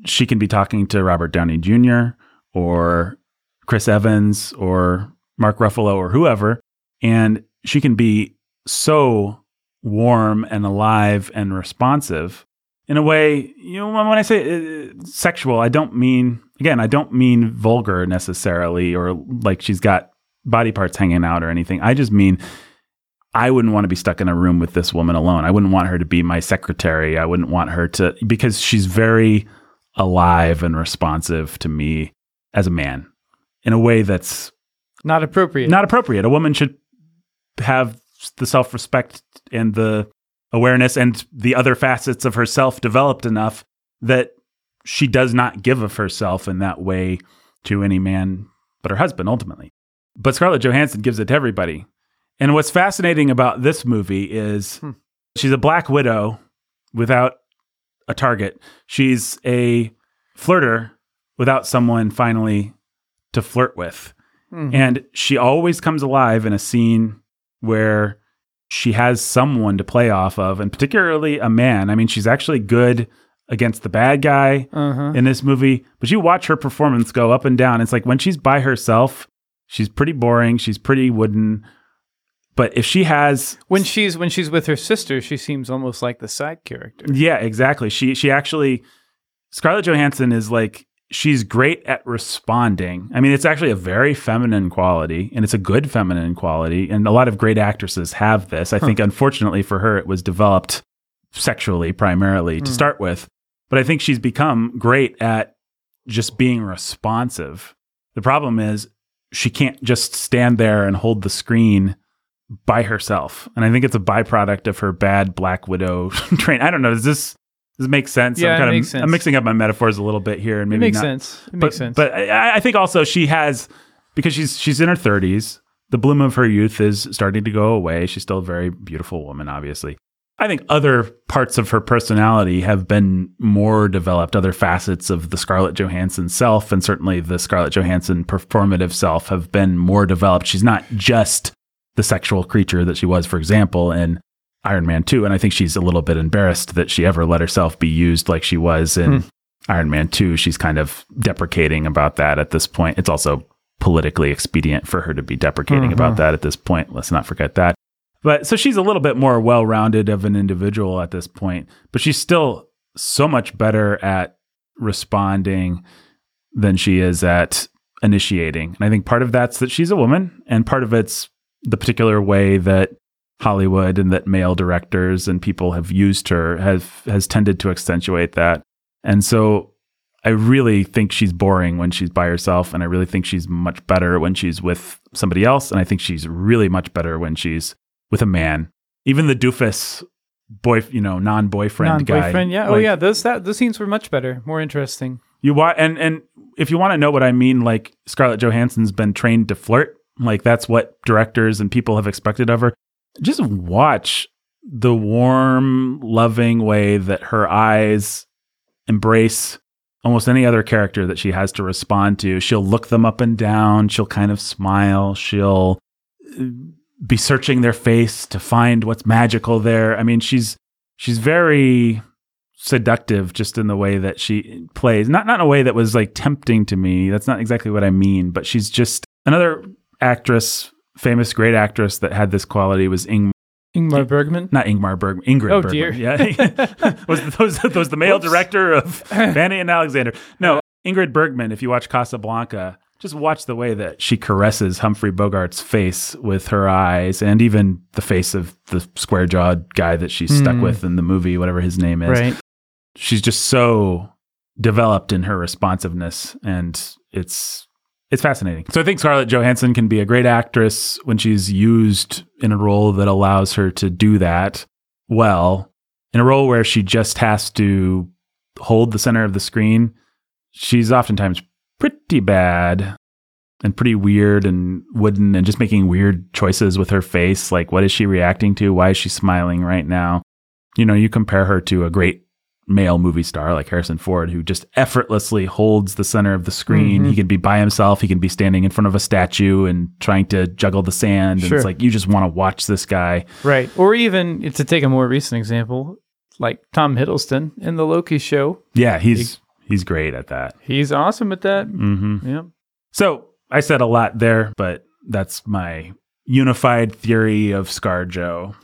she can be talking to Robert Downey Jr. or Chris Evans or Mark Ruffalo or whoever. And she can be so warm and alive and responsive in a way, you know, when I say uh, sexual, I don't mean, again, I don't mean vulgar necessarily or like she's got body parts hanging out or anything. I just mean I wouldn't want to be stuck in a room with this woman alone. I wouldn't want her to be my secretary. I wouldn't want her to, because she's very alive and responsive to me as a man in a way that's Not appropriate. not appropriate. A woman should have the self respect and the awareness and the other facets of herself developed enough that she does not give of herself in that way to any man but her husband ultimately. But Scarlett Johansson gives it to everybody. And what's fascinating about this movie is Hmm. she's a black widow without a target. She's a flirter without someone finally to flirt with. Mhm. And she always comes alive in a scene where she has someone to play off of, and particularly a man. I mean, she's actually good against the bad guy uh-huh. in this movie, but you watch her performance go up and down. It's like when she's by herself, she's pretty boring, she's pretty wooden. But if she has When she's when she's with her sister, she seems almost like the side character. Yeah, exactly. She she actually Scarlett Johansson is like she's great at responding. I mean, it's actually a very feminine quality and it's a good feminine quality and a lot of great actresses have this. I think unfortunately for her it was developed sexually primarily to Hmm. start with. But I think she's become great at just being responsive. The problem is she can't just stand there and hold the screen by herself. And I think it's a byproduct of her bad Black Widow train. I don't know. Does this does this make sense? Yeah, I'm it kind of makes sense. I'm mixing up my metaphors a little bit here and It maybe makes not. sense. It But, makes sense. but I, I think also she has because she's she's in her 30s. The bloom of her youth is starting to go away. She's still a very beautiful woman, obviously. I think other parts of her personality have been more developed, other facets of the Scarlett Johansson self, and certainly the Scarlett Johansson performative self have been more developed. She's not just the sexual creature that she was, for example, in Iron Man 2. And I think she's a little bit embarrassed that she ever let herself be used like she was in Iron Man 2. She's kind of deprecating about that at this point. It's also politically expedient for her to be deprecating Mhm. about that at this point. Let's not forget that. But so she's a little bit more well rounded of an individual at this point, but she's still so much better at responding than she is at initiating. And I think part of that's that she's a woman, and part of it's the particular way that Hollywood and that male directors and people have used her has has tended to accentuate that. And so I really think she's boring when she's by herself, and I really think she's much better when she's with somebody else, and I think she's really much better when she's with a man. Even the doofus boy, you know, non-boyfriend, guy. Non-boyfriend, yeah. oh yeah, those that those scenes were much better, more interesting. You wa- and and if you want to know what I mean, like Scarlett Johansson's been trained to flirt. Like that's what directors and people have expected of her. Just watch the warm, loving way that her eyes embrace almost any other character that she has to respond to. She'll look them up and down. She'll kind of smile. She'll uh, be searching their face to find what's magical there. I mean, she's she's very seductive just in the way that she plays. Not not in a way that was like tempting to me. That's not exactly what I mean, but she's just another actress, famous great actress that had this quality was Ing Ingmar Bergman. not Ingmar Bergman, Ingrid Oh, Bergman. dear. Yeah. was, was, was the male Whoops. director of Fanny and Alexander. No, Ingrid Bergman, if you watch Casablanca, just watch the way that she caresses Humphrey Bogart's face with her eyes and even the face of the square jawed guy that she's stuck Hmm. with in the movie, whatever his name is. Right. She's just so developed in her responsiveness and it's it's fascinating. So I think Scarlett Johansson can be a great actress when she's used in a role that allows her to do that well. In a role where she just has to hold the center of the screen, she's oftentimes pretty bad and pretty weird and wooden and just making weird choices with her face. Like, what is she reacting to? Why is she smiling right now? You know, you compare her to a great male movie star like Harrison Ford, who just effortlessly holds the center of the screen. Mhm. He can be by himself. He can be standing in front of a statue and trying to juggle the sand. And it's like, you just want to watch this guy. Right. Or even to take a more recent example, like Tom Hiddleston in the Loki show. Yeah, he's he's great at that. He's awesome at that. hmm Yeah. So I said a lot there, but that's my unified theory of ScarJo.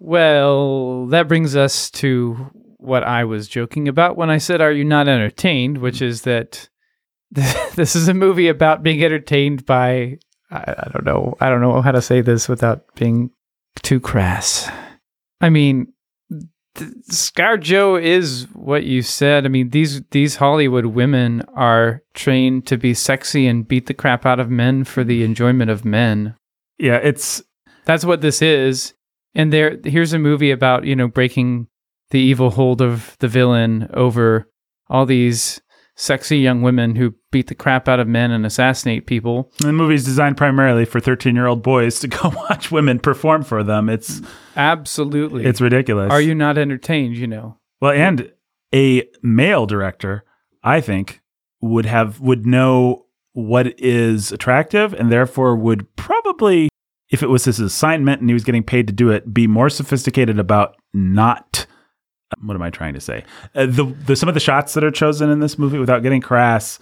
Well, that brings us to what I was joking about when I said, Are you not entertained? Which is that this is a movie about being entertained by, I, I don't know, I don't know how to say this without being too crass. I mean, th- ScarJo is what you said. I mean, these these Hollywood women are trained to be sexy and beat the crap out of men for the enjoyment of men. Yeah, it's That's what this is. And there here's a movie about, you know, breaking the evil hold of the villain over all these sexy young women who beat the crap out of men and assassinate people. the movie's designed primarily for 13 year old boys to go watch women perform for them. It's Absolutely. it's ridiculous. Are you not entertained, you know? Well, and a male director, I think, would have would know what is attractive and therefore would probably if it was his assignment and he was getting paid to do it, be more sophisticated about not what am I trying to say? Uh, the, the some of the shots that are chosen in this movie without getting crass,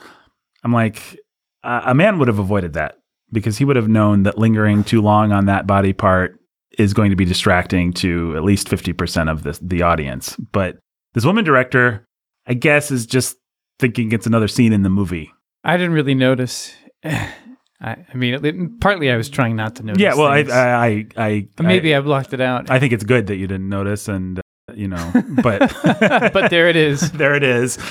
I'm like uh, a man would have avoided that because he would have known that lingering too long on that body part is going to be distracting to at least 50% of the, the audience. But this woman director, I guess, is just thinking it's another scene in the movie. I didn't really notice. I, I mean, it, partly I was trying not to notice. yeah, well, I. I, I, I, maybe I, blocked it out. I, think it's good that you didn't notice, and you know, but but there it is. there it is.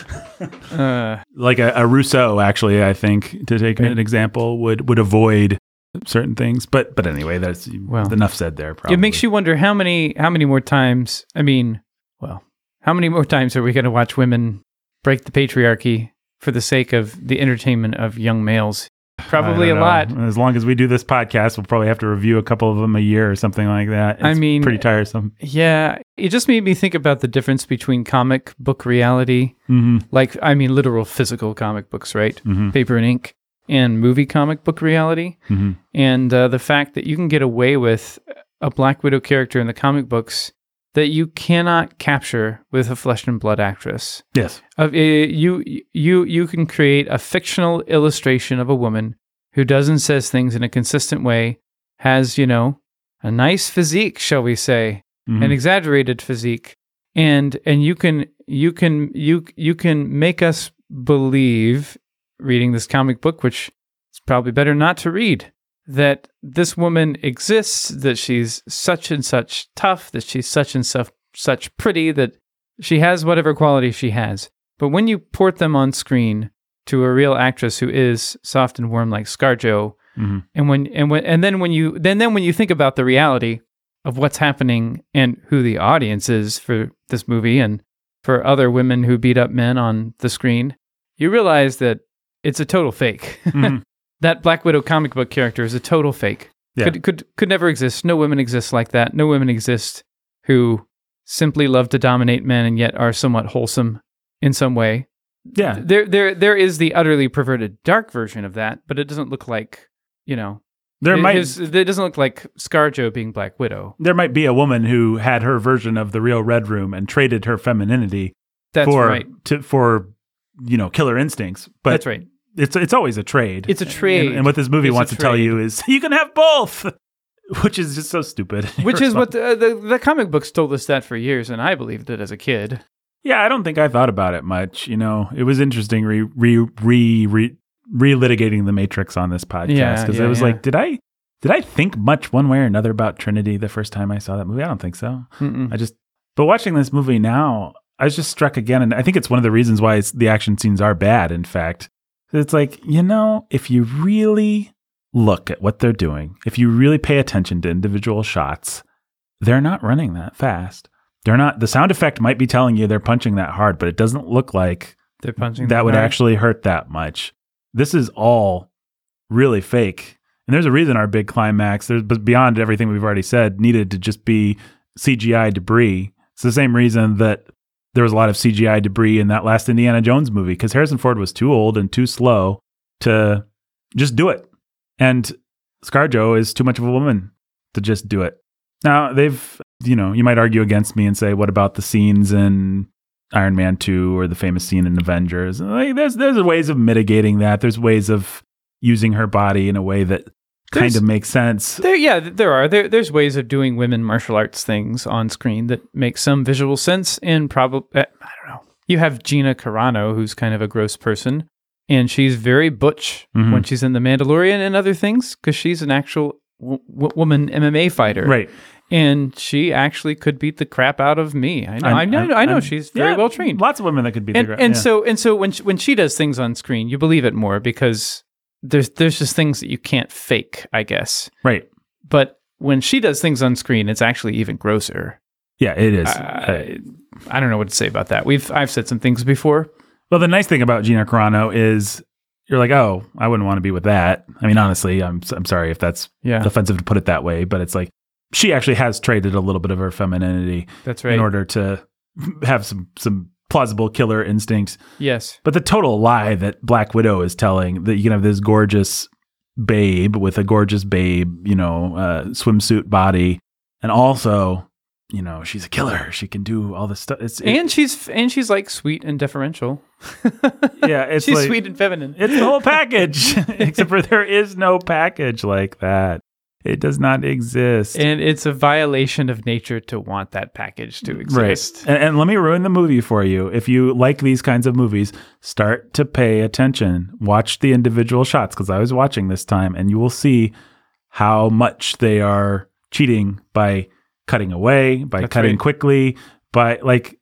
Uh, Like a, a Russo, actually, I think to take an example would would avoid certain things. But but anyway, that's Well, enough said there. Probably It makes you wonder how many how many more times. I mean, well, how many more times are we going to watch women break the patriarchy for the sake of the entertainment of young males? Probably a don't lot. As long as we do this podcast, we'll probably have to review a couple of them a year or something like that. I mean- pretty tiresome. Yeah, it just made me think about the difference between comic book reality, hmm like I mean, literal physical comic books, right? hmm Paper and ink, and movie comic book reality. hmm and uh, the fact that you can get away with a Black Widow character in the comic books that you cannot capture with a flesh and blood actress. Yes. Of uh, you, you, you can create a fictional illustration of a woman who does and says things in a consistent way, has you know a nice physique, shall we say, Mhm. an exaggerated physique, and and you can you can you you can make us believe reading this comic book, which it's probably better not to read, that this woman exists, that she's such and such tough, that she's such and such such pretty, that she has whatever quality she has. But when you port them on screen to a real actress who is soft and warm like ScarJo, hmm and when and when and then when you then then when you think about the reality of what's happening and who the audience is for this movie and for other women who beat up men on the screen, you realize that it's a total fake. Mhm. That Black Widow comic book character is a total fake. Yeah. Could could could never exist. No women exist like that. No women exist who simply love to dominate men and yet are somewhat wholesome in some way. Yeah. There there there is the utterly perverted dark version of that, but it doesn't look like, you know, There it, might his- it doesn't look like ScarJo being Black Widow. there might be a woman who had her version of the real Red Room and traded her femininity That's for right. to, for you know killer instincts. But That's right. It's it's always a trade. It's a trade. And, and what this movie It's wants to tell you is you can have both, which is just so stupid. Which is what the, the the comic books told us that for years, and I believed it as a kid. Yeah, I don't think I thought about it much. You know, it was interesting re re re re relitigating the Matrix on this podcast Yeah, because yeah, it was yeah. like, did I did I think much one way or another about Trinity the first time I saw that movie? I don't think so. Mm-mm. I just, but watching this movie now, I was just struck again, and I think it's one of the reasons why it's, the action scenes are bad. In fact, it's like you know, if you really look at what they're doing, if you really pay attention to individual shots, they're not running that fast. They're not. The sound effect might be telling you they're punching that hard, but it doesn't look like They're punching that them would hard. actually hurt that much. This is all really fake. And there's a reason our big climax, there's but beyond everything we've already said, needed to just be CGI debris. It's the same reason that there was a lot of CGI debris in that last Indiana Jones movie because Harrison Ford was too old and too slow to just do it. And ScarJo is too much of a woman to just do it. Now, they've, you know, you might argue against me and say, what about the scenes in Iron Man 2 or the famous scene in Avengers? Like, there's there's ways of mitigating that. There's ways of using her body in a way that kind There's- of makes sense. There, yeah, there are. There, there's ways of doing women martial arts things on screen that make some visual sense. And probably, I don't know. You have Gina Carano, who's kind of a gross person, and she's very butch Mhm. when she's in The Mandalorian and other things because she's an actual w- woman MMA fighter, Right. And she actually could beat the crap out of me. I know. I'm- I know. I'm- I know. I'm- she's very yeah, well trained. Lots of women that could be and the and yeah. so and so when she, when she does things on screen, you believe it more because there's there's just things that you can't fake, I guess. right. But when she does things on screen, it's actually even grosser. Yeah, it is. I, I don't know what to say about that. We've I've said some things before. Well, the nice thing about Gina Carano is you're like, oh, I wouldn't want to be with that. I mean, honestly, I'm I'm sorry if that's Yeah, offensive to put it that way, but it's like she actually has traded a little bit of her femininity that's right. in order to have some some plausible killer instincts. yes, But the total lie that Black Widow is telling that you can have this gorgeous babe with a gorgeous babe, you know, uh, swimsuit body, and also, you know, she's a killer. She can do all this stuff. It's it- and she's and she's like sweet and deferential. yeah, it's she's like, sweet and feminine. It's the whole package, except for there is no package like that. It does not exist. and it's a violation of nature to want that package to exist. And, and let me ruin the movie for you. If you like these kinds of movies, start to pay attention. Watch the individual shots because I was watching this time, and you will see how much they are cheating by cutting away, by That's cutting right. quickly, by like.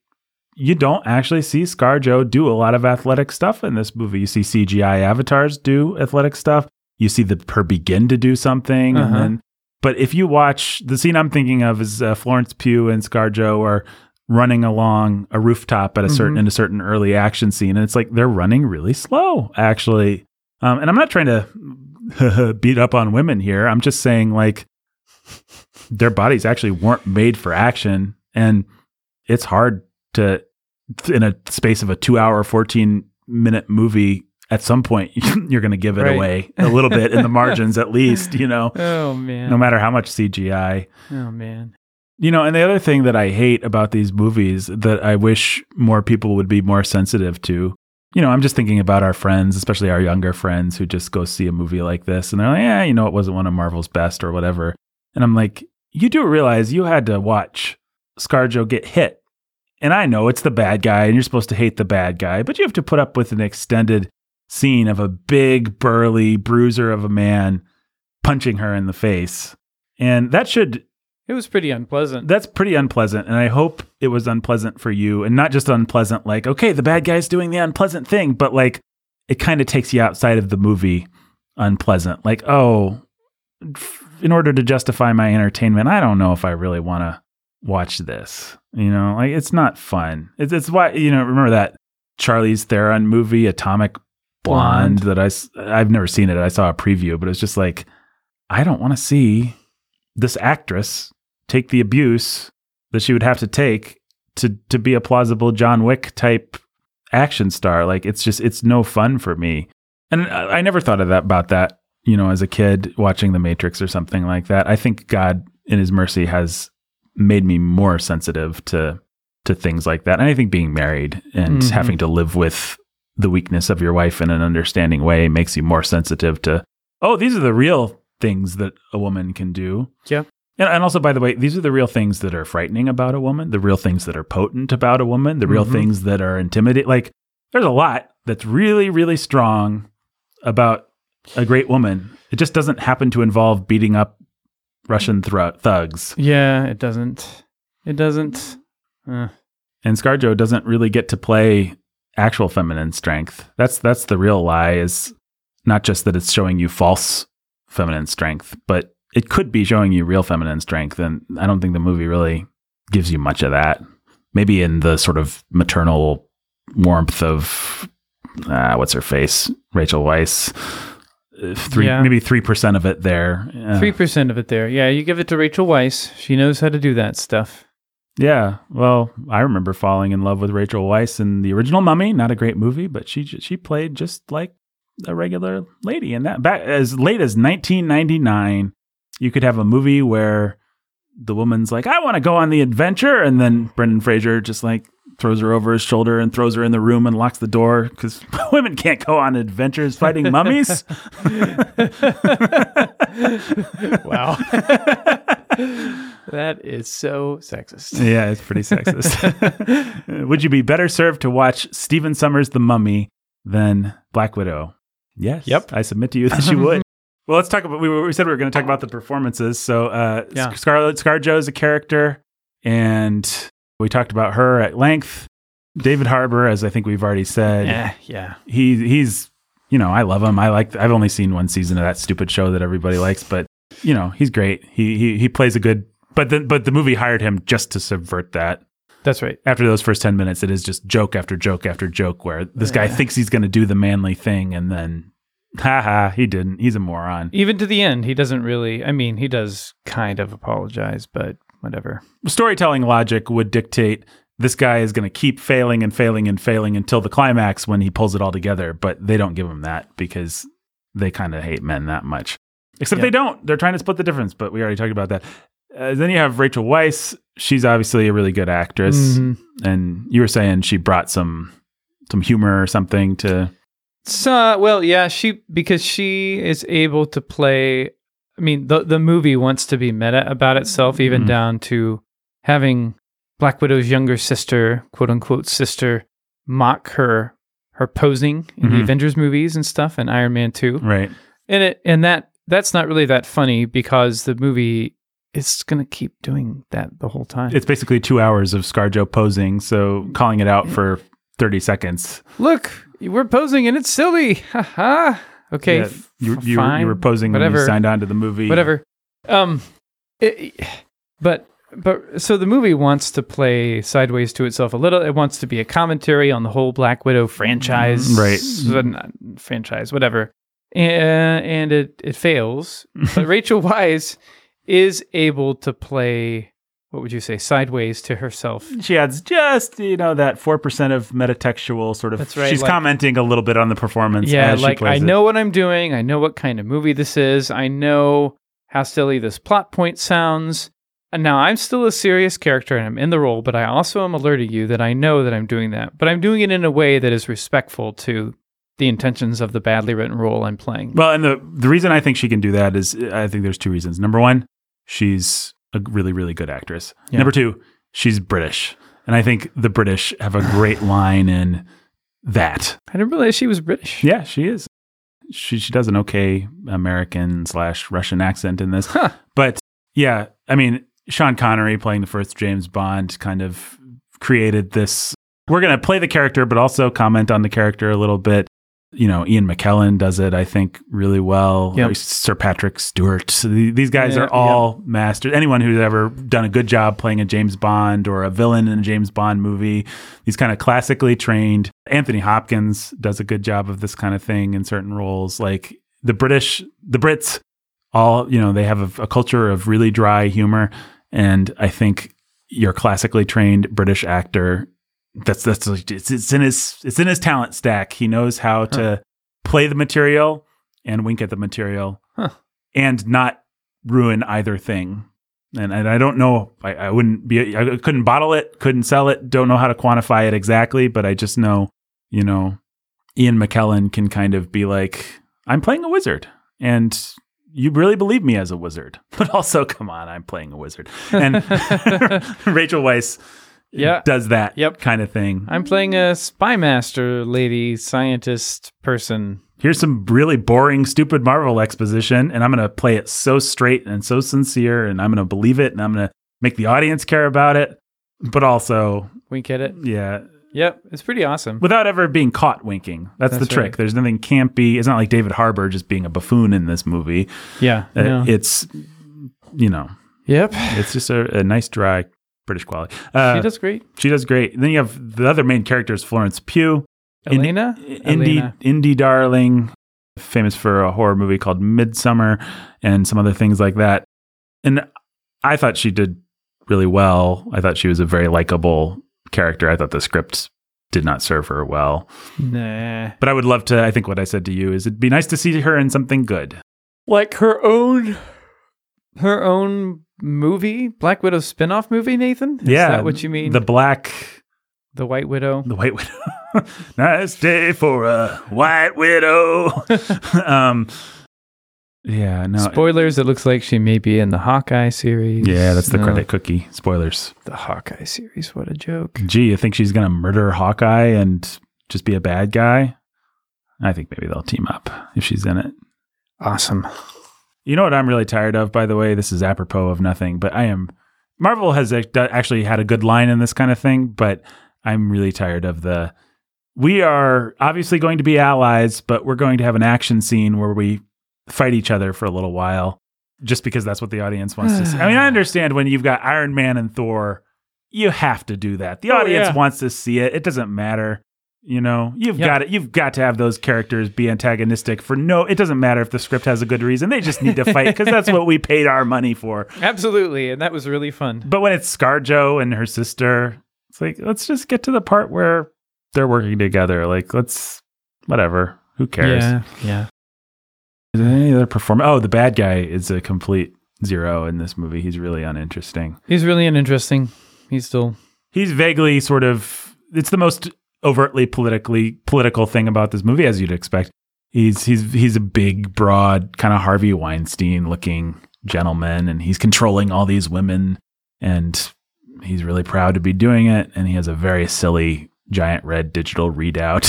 You don't actually see ScarJo do a lot of athletic stuff in this movie. You see CGI avatars do athletic stuff. You see the her begin to do something, Uh-huh. then but if you watch the scene I'm thinking of is uh, Florence Pugh and ScarJo are running along a rooftop at a certain Mhm. in a certain early action scene, and it's like they're running really slow, actually. Um, and I'm not trying to beat up on women here. I'm just saying like their bodies actually weren't made for action, and it's hard to in a space of a two hour, 14 minute movie. At some point, you're going to give it Right. away a little bit in the margins, at least, you know Oh man. no matter how much CGI. oh man. You know, and the other thing that I hate about these movies that I wish more people would be more sensitive to, you know, I'm just thinking about our friends, especially our younger friends who just go see a movie like this and they're like, yeah, you know, it wasn't one of Marvel's best or whatever. And I'm like, you do realize you had to watch ScarJo get hit. And I know it's the bad guy and you're supposed to hate the bad guy, but you have to put up with an extended scene of a big, burly bruiser of a man punching her in the face. And that should It was pretty unpleasant. That's pretty unpleasant. And I hope it was unpleasant for you and not just unpleasant, like, okay, the bad guy's doing the unpleasant thing, but like it kind of takes you outside of the movie unpleasant. Like, oh, in order to justify my entertainment, I don't know if I really want to watch this. You know, like it's not fun. It's, it's why, you know, remember that Charlize Theron movie, Atomic Blonde, Blonde. that I've never seen it. I saw a preview, but it's just like, I don't want to see this actress take the abuse that she would have to take to to be a plausible John Wick type action star. Like it's just it's no fun for me. And I, I never thought of that about that, you know, as a kid watching The Matrix or something like that. I think God in his mercy has made me more sensitive to to things like that. And I think being married and Mhm. having to live with the weakness of your wife in an understanding way makes you more sensitive to oh, these are the real things that a woman can do. Yeah. And, and also, by the way, these are the real things that are frightening about a woman, the real things that are potent about a woman, the real Mhm. things that are intimidating. Like, there's a lot that's really, really strong about a great woman. It just doesn't happen to involve beating up Russian thru- thugs. Yeah, it doesn't. It doesn't. Uh, And ScarJo doesn't really get to play actual feminine strength. That's that's the real lie. Is not just that it's showing you false feminine strength, but it could be showing you real feminine strength. And I don't think the movie really gives you much of that. Maybe in the sort of maternal warmth of uh, what's her face, Rachel Weisz. Three, Yeah. maybe three percent of it there. Three percent of it there. Yeah, you give it to Rachel Weisz. She knows how to do that stuff. Yeah, well, I remember falling in love with Rachel Weisz in the original Mummy. Not a great movie, but she she played just like a regular lady in that. Back as late as 1999, you could have a movie where the woman's like, "I want to go on the adventure," and then Brendan Fraser just like throws her over his shoulder and throws her in the room and locks the door because women can't go on adventures fighting mummies. wow. That is so sexist. Yeah, it's pretty sexist. Would you be better served to watch Stephen Sommers' The Mummy than Black Widow? Yes. Yep. I submit to you that you would. well, let's talk about. We, were- we said we were going to talk about the performances. So, uh, Yeah. Scarlett ScarJo is a character, and we talked about her at length. David Harbour, as I think we've already said, Yeah, yeah. he he's you know I love him. I like. I've only seen one season of that stupid show that everybody likes, but you know he's great. He he he plays a good. But the but the movie hired him just to subvert that. That's right. After those first ten minutes, it is just joke after joke after joke, where this guy thinks he's going to do the manly thing, and then, haha, he didn't. He's a moron. Even to the end, he doesn't really. I mean, he does kind of apologize, but whatever. Storytelling logic would dictate this guy is going to keep failing and failing and failing until the climax when he pulls it all together. But they don't give him that because they kind of hate men that much. Except Yeah. they don't. They're trying to split the difference, but we already talked about that. Uh, then you have Rachel Weisz. She's obviously a really good actress, Mhm. and you were saying she brought some some humor or something to. So, well, yeah, she because she is able to play. I mean, the the movie wants to be meta about itself, even Mhm. down to having Black Widow's younger sister, quote unquote sister, mock her her posing in the Mhm. Avengers movies and stuff, and Iron Man two, Right. and it and that that's not really that funny because the movie is gonna keep doing that the whole time. It's basically two hours of ScarJo posing, so calling it out for thirty seconds. Look, we're posing and it's silly. Ha ha. Okay, Yeah, you, f- you, were- you were posing when whatever. you signed on to the movie. whatever. Um, it- but but so the movie wants to play sideways to itself a little. It wants to be a commentary on the whole Black Widow franchise, Mm, right. Franchise, whatever. And, and it it fails. but Rachel Weisz is able to play. What would you say? Sideways to herself. She adds just you know that four percent of metatextual sort of. That's right, She's like- commenting a little bit on the performance. Yeah, as she like I it. know what I'm doing. I know what kind of movie this is. I know how silly this plot point sounds. And now I'm still a serious character and I'm in the role, but I also am alerting you that I know that I'm doing that. But I'm doing it in a way that is respectful to the intentions of the badly written role I'm playing. Well, and the the reason I think she can do that is I think there's two reasons. Number one, she's a really really good actress. Yeah. Number two, she's British, and I think the British have a great line in that. I didn't realize she was British. Yeah, she is. She she does an okay American slash Russian accent in this. Huh. But yeah, I mean, Sean Connery playing the first James Bond kind of created this. We're going to play the character, but also comment on the character a little bit. You know, Ian McKellen does it, I think, really well. Yep. Sir Patrick Stewart. So the- These guys Yeah, are all masters. Anyone who's ever done a good job playing a James Bond or a villain in a James Bond movie, these kind of classically trained. Anthony Hopkins does a good job of this kind of thing in certain roles. Like the British, the Brits, all you know, they have a, a culture of really dry humor, and I think your classically trained British actor. That's that's it's, it's in his it's in his talent stack. He knows how to play the material and wink at the material, Huh. and not ruin either thing. And, and I don't know. I, I wouldn't be. I couldn't bottle it. Couldn't sell it. Don't know how to quantify it exactly. But I just know, you know, Ian McKellen can kind of be like, I'm playing a wizard, and you really believe me as a wizard. But also, come on, I'm playing a wizard. And Rachel Weisz Yeah. does that Yep. kind of thing. I'm playing a spy master lady scientist person. Here's some really boring, stupid Marvel exposition, and I'm going to play it so straight and so sincere, and I'm going to believe it, and I'm going to make the audience care about it. But also, Wink at it. yeah, Yep, it's pretty awesome. without ever being caught winking. That's, the That's trick. right. There's nothing campy. It's not like David Harbour just being a buffoon in this movie. Yeah. Uh, no. It's, you know, Yep. it's just a, a nice, dry British quality. Uh, she does great. She does great. Then you have the other main character is Florence Pugh, Elena? indie Elena. indie darling, famous for a horror movie called Midsommar and some other things like that. And I thought she did really well. I thought she was a very likable character. I thought the script did not serve her well. Nah. But I would love to. I think what I said to you is it'd be nice to see her in something good. Like her own her own movie, Black Widow spin-off movie, Nathan? Is yeah, that what you mean? The black, the White Widow? the white widow. nice day for a white widow. um, yeah, no. Spoilers, it looks like she may be in the Hawkeye series. Yeah, that's the No, credit cookie. Spoilers. The Hawkeye series, what a joke. Gee, you think she's gonna murder Hawkeye and just be a bad guy? I think maybe they'll team up if she's in it. Awesome. You know what I'm really tired of, by the way? This is apropos of nothing, but I am. Marvel has actually had a good line in this kind of thing, but I'm really tired of the. We are obviously going to be allies, but we're going to have an action scene where we fight each other for a little while, just because that's what the audience wants to see. I mean, I understand when you've got Iron Man and Thor, you have to do that. The Oh, audience yeah. wants to see it. It doesn't matter. You know, you've Yeah. got it. You've got to have those characters be antagonistic for no. It doesn't matter if the script has a good reason. They just need to fight because that's what we paid our money for. Absolutely, and that was really fun. But when it's ScarJo and her sister, it's like let's just get to the part where they're working together. Like let's whatever. Who cares? Yeah, yeah. Is there any other performance? Oh, the bad guy is a complete zero in this movie. He's really uninteresting. He's really uninteresting. He's still He's vaguely sort of. It's the most overtly politically political thing about this movie, as you'd expect. He's he's he's a big, broad, kind of Harvey Weinstein looking gentleman, and he's controlling all these women, and he's really proud to be doing it. And he has a very silly giant red digital readout,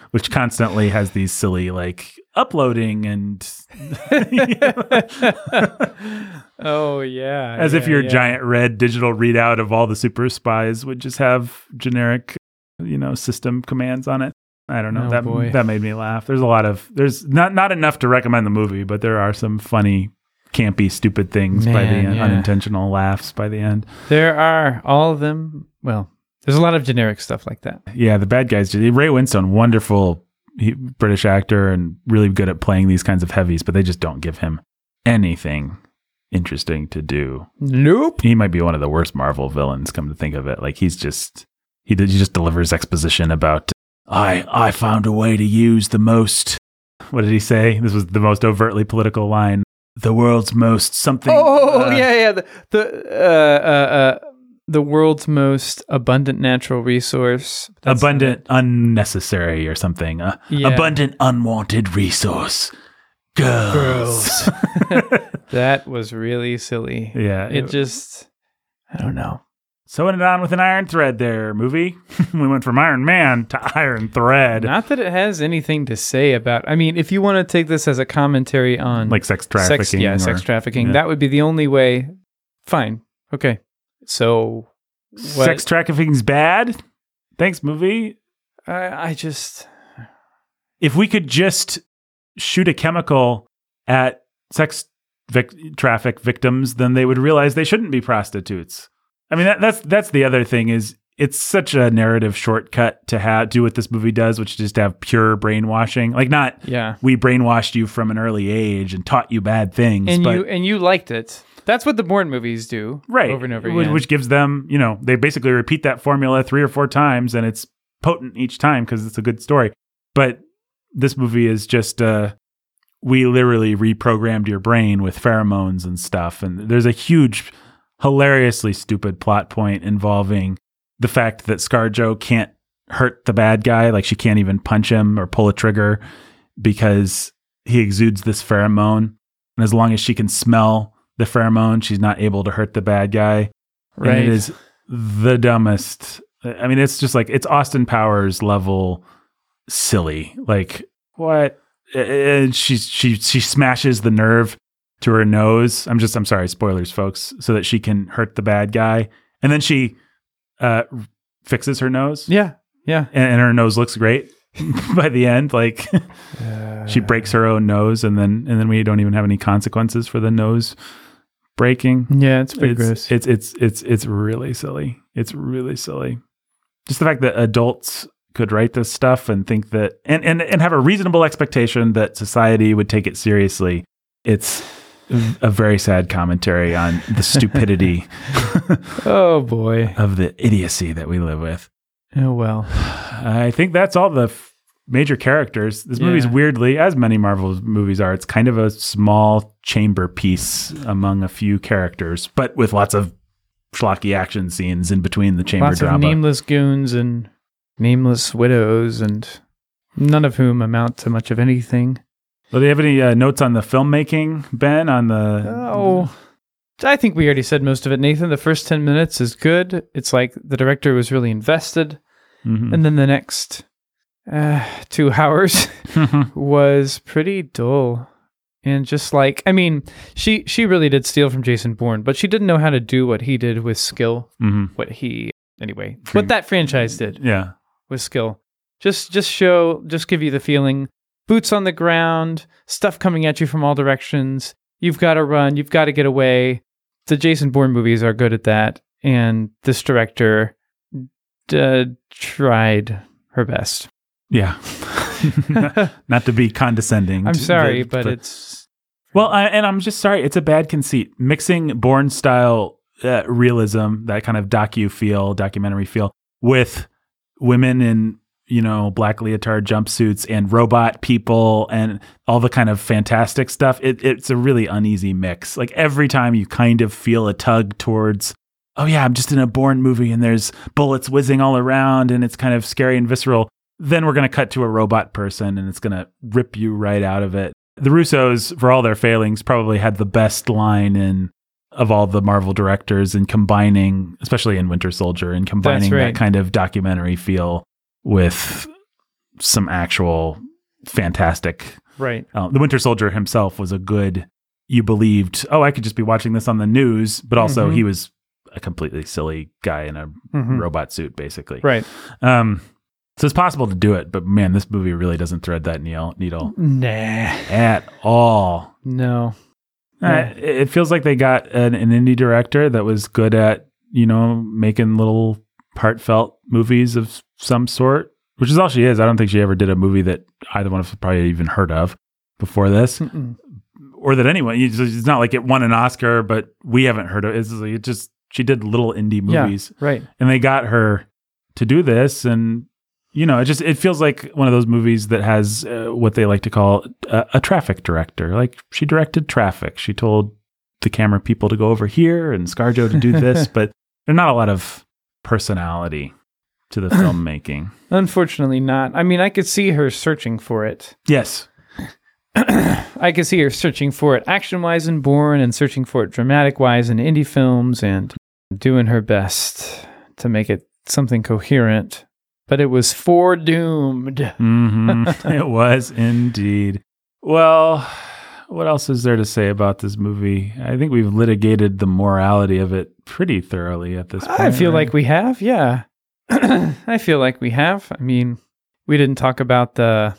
which constantly has these silly like uploading and Oh yeah. as if your yeah. giant red digital readout of all the super spies would just have generic, you know, system commands on it. I don't know. Oh, that boy. that made me laugh. There's a lot of there's not not enough to recommend the movie, but there are some funny, campy, stupid things by the end, yeah. unintentional laughs by the end. There are all of them. Well, there's a lot of generic stuff like that. Yeah, the bad guys. Ray Winstone, wonderful he, British actor and really good at playing these kinds of heavies, but they just don't give him anything interesting to do. Nope. he might be one of the worst Marvel villains. Come to think of it, like he's just he, he just delivers exposition about I I found a way to use the most. What did he say? This was the most overtly political line. The world's most something. Oh uh, yeah, yeah. The, the uh, uh, uh, the world's most abundant natural resource. That's abundant, unnecessary, or something. Uh, Yeah. Abundant, unwanted resource. Girls. it. that was really silly. yeah, It just, I don't know. sewing it on with an iron thread there, movie. we went from Iron Man to Iron Thread. Not that it has anything to say about. I mean, if you want to take this as a commentary on like sex trafficking. sex, yeah, or- sex trafficking, yeah. that would be the only way. Fine, okay. So, what, Sex trafficking's bad. Thanks, movie. I, I just If we could just shoot a chemical at sex vic- traffic victims, then they would realize they shouldn't be prostitutes. I mean, that, that's that's the other thing is it's such a narrative shortcut to have do what this movie does, which is just have pure brainwashing. Like, not yeah. we brainwashed you from an early age and taught you bad things, And but you and you liked it. That's what the Bourne movies do, right Over and over again. which gives them you know they basically repeat that formula three or four times and it's potent each time because it's a good story but this movie is just uh we literally reprogrammed your brain with pheromones and stuff and there's a huge hilariously stupid plot point involving the fact that scarjo can't hurt the bad guy like she can't even punch him or pull a trigger because he exudes this pheromone and as long as she can smell the pheromone she's not able to hurt the bad guy right? and it is the dumbest. I mean, it's just like it's Austin Powers level silly. Like what? And she she she smashes the nerve to her nose. I'm just I'm sorry, spoilers, folks, so that she can hurt the bad guy, and then she uh fixes her nose, yeah, yeah. and, and her nose looks great by the end. Like she breaks her own nose, and then and then we don't even have any consequences for the nose breaking Yeah, it's pretty it's, gross. It's it's it's it's really silly. It's really silly. Just the fact that adults could write this stuff and think that and and and have a reasonable expectation that society would take it seriously. It's a very sad commentary on the stupidity oh boy. of the idiocy that we live with. Oh well. I think that's all the f- major characters. This movie's Yeah. weirdly, as many Marvel movies are, it's kind of a small chamber piece among a few characters, but with lots of schlocky action scenes in between the chamber Lots drama. of nameless goons and nameless widows, and none of whom amount to much of anything. Well, do you have any uh, notes on the filmmaking, Ben? On the Oh, I think we already said most of it, Nathan. The first 10 minutes is good. It's like the director was really invested. Mhm. And then the next uh, two hours was pretty dull. And just like, I mean, she, she really did steal from Jason Bourne, but she didn't know how to do what he did with skill. Mhm. What he, anyway, Dream- what that franchise did yeah, with skill. Just just show just give you the feeling boots on the ground, stuff coming at you from all directions. You've got to run, you've got to get away. The Jason Bourne movies are good at that and this director d- tried her best. yeah. Not to be condescending. I'm sorry, but it's Well, I, and I'm just sorry. It's a bad conceit. Mixing Bourne style uh, realism, that kind of docu feel, documentary feel, with women in you know black leotard jumpsuits and robot people and all the kind of fantastic stuff. It, it's a really uneasy mix. Like every time you kind of feel a tug towards. Oh yeah, I'm just in a Bourne movie and there's bullets whizzing all around and it's kind of scary and visceral. Then we're going to cut to a robot person and it's going to rip you right out of it. The Russos, for all their failings, probably had the best line in of all the Marvel directors and combining, especially in Winter Soldier, and combining right. that kind of documentary feel with some actual fantastic. right. Uh, the Winter Soldier himself was a good. You believed, oh, I could just be watching this on the news, but also Mhm. he was a completely silly guy in a Mhm. robot suit, basically. Right. Um, so it's possible to do it, but man, this movie really doesn't thread that needle, needle Nah. at all. No. Uh, it feels like they got an, an indie director that was good at, you know, making little heartfelt movies of some sort, which is all she is. I don't think she ever did a movie that either one of us probably even heard of before this, Mm-mm. or that anyone. It's it's not like it won an Oscar, but we haven't heard of it. It's like it just she did little indie Yeah. movies, Right. and they got her to do this, and you know, it just it feels like one of those movies that has uh, what they like to call a, a traffic director. Like she directed Traffic. She told the camera people to go over here and ScarJo to do this, but there's not a lot of personality to the filmmaking. Unfortunately not. I mean, I could see her searching for it. Yes. I could see her searching for it action wise in Bourne and searching for it dramatic wise in indie films and doing her best to make it something coherent, but it was foredoomed. hmm it was indeed. Well, what else is there to say about this movie? I think we've litigated the morality of it pretty thoroughly at this point. I feel right? like we have, yeah. I feel like we have. I mean, we didn't talk about the.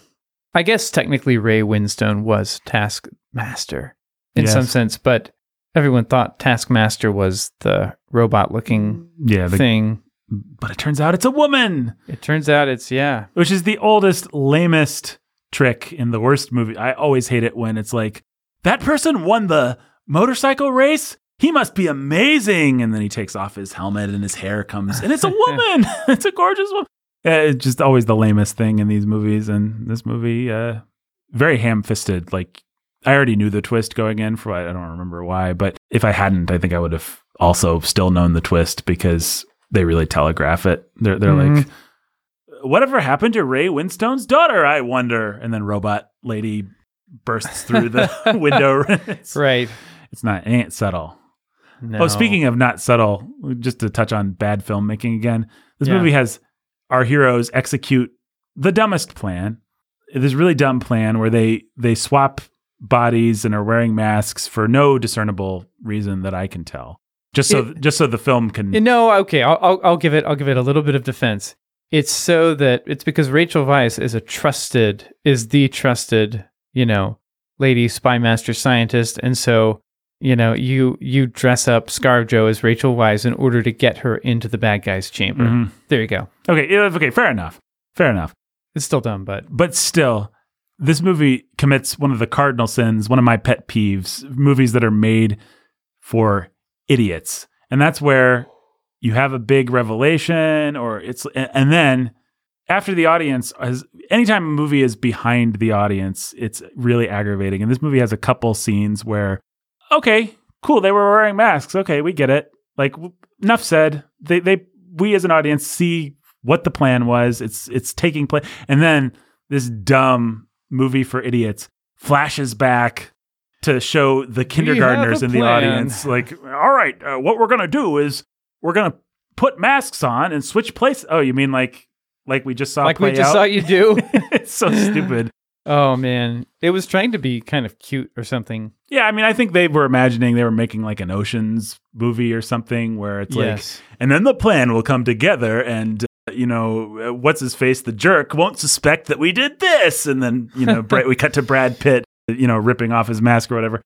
I guess technically Ray Winstone was Taskmaster in some sense, but everyone thought Taskmaster was the robot looking yeah, the, thing. But it turns out it's a woman, It turns out it's, yeah. which is the oldest, lamest trick in the worst movie. I always hate it when it's like that person won the motorcycle race. He must be amazing, and then he takes off his helmet and his hair comes, and it's a woman. it's a gorgeous woman. It's just always the lamest thing in these movies, and this movie, uh, very ham-fisted. Like I already knew the twist going in. For I don't remember why, but if I hadn't, I think I would have also still known the twist because they really telegraph it. They're they're like, mm-hmm. whatever happened to Ray Winstone's daughter? I wonder. And then robot lady bursts through the window. it's, Right. it's not it ain't subtle. No. Oh, speaking of not subtle, just to touch on bad filmmaking again, this Yeah. movie has our heroes execute the dumbest plan. This really dumb plan where they they swap bodies and are wearing masks for no discernible reason that I can tell. Just so just so the film can You know, okay, I'll, I'll I'll give it I'll give it a little bit of defense. It's so that it's because Rachel Weisz is a trusted is the trusted you know lady spy master scientist, and so you know you you dress up ScarJo as Rachel Weisz in order to get her into the bad guy's chamber. Mhm. There you go. Okay, okay, fair enough. Fair enough. It's still dumb, but but still, this movie commits one of the cardinal sins, one of my pet peeves, movies that are made for idiots. And that's where you have a big revelation or it's and then after the audience has anytime a movie is behind the audience, it's really aggravating. And this movie has a couple scenes where okay, cool, they were wearing masks. Okay, we get it. Like enough said. They they we as an audience see what the plan was. It's it's taking place, and then this dumb movie for idiots flashes back to show the kindergartners in the audience. Like, all right, uh, what we're gonna do is we're gonna put masks on and switch places. Oh, you mean like like we just saw like we just out? saw you do. it's so stupid. oh man, it was trying to be kind of cute or something. Yeah, I mean, I think they were imagining they were making like an Ocean's movie or something where it's like, and then the plan will come together and. uh, You know, uh, what's his face? The jerk won't suspect that we did this, and then you know, Brad, we cut to Brad Pitt, you know, ripping off his mask or whatever.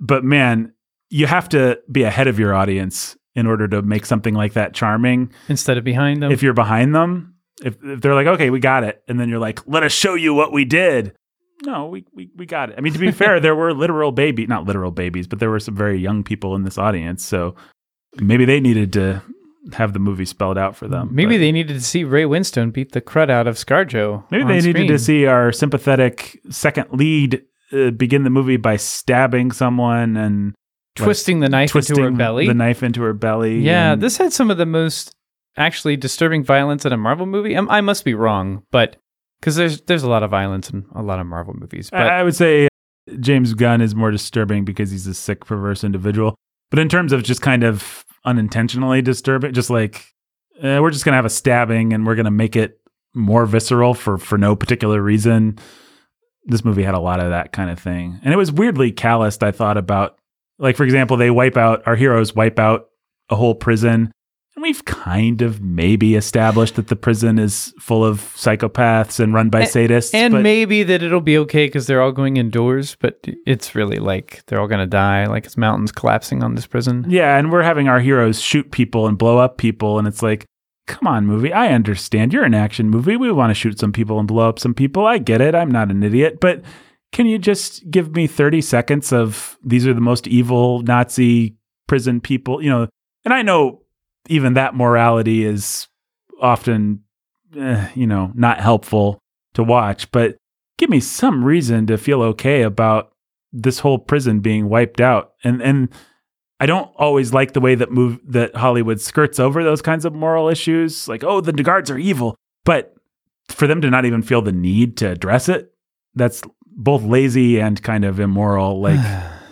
But man, you have to be ahead of your audience in order to make something like that charming. Instead of behind them. If you're behind them, if, if they're like, okay, we got it, and then you're like, let us show you what we did. No, we, we, we got it. I mean, to be fair, there were literal baby, not literal babies, but there were some very young people in this audience. So maybe they needed to have the movie spelled out for them. Maybe but they needed to see Ray Winstone beat the crud out of ScarJo. maybe they needed to see our sympathetic second lead uh, begin the movie by stabbing someone and like, twisting the knife twisting into her belly. the knife into her belly. yeah, and- this had some of the most actually disturbing violence in a Marvel movie. Um, I must be wrong, but because there's there's a lot of violence in a lot of Marvel movies. But I I would say James Gunn is more disturbing because he's a sick, perverse individual. But in terms of just kind of unintentionally disturbing, just like uh, we're just gonna have a stabbing and we're gonna make it more visceral for for no particular reason. This movie had a lot of that kind of thing, and it was weirdly calloused. I thought about, like for example, they wipe out our heroes wipe out a whole prison. And we've kind of maybe established that the prison is full of psychopaths and run by A- sadists. and but- maybe that it'll be okay because they're all going indoors. But it's really like they're all gonna die. Like it's mountains collapsing on this prison. Yeah, and we're having our heroes shoot people and blow up people, and it's like, come on, movie. I understand you're an action movie. We want to shoot some people and blow up some people. I get it. I'm not an idiot, but can you just give me 30 seconds of these are the most evil Nazi prison people? You know, and I know even that morality is often, eh, you know, not helpful to watch, but give me some reason to feel okay about this whole prison being wiped out. And and I don't always like the way that move that Hollywood skirts over those kinds of moral issues, like oh the guards are evil, but for them to not even feel the need to address it, that's both lazy and kind of immoral. Like,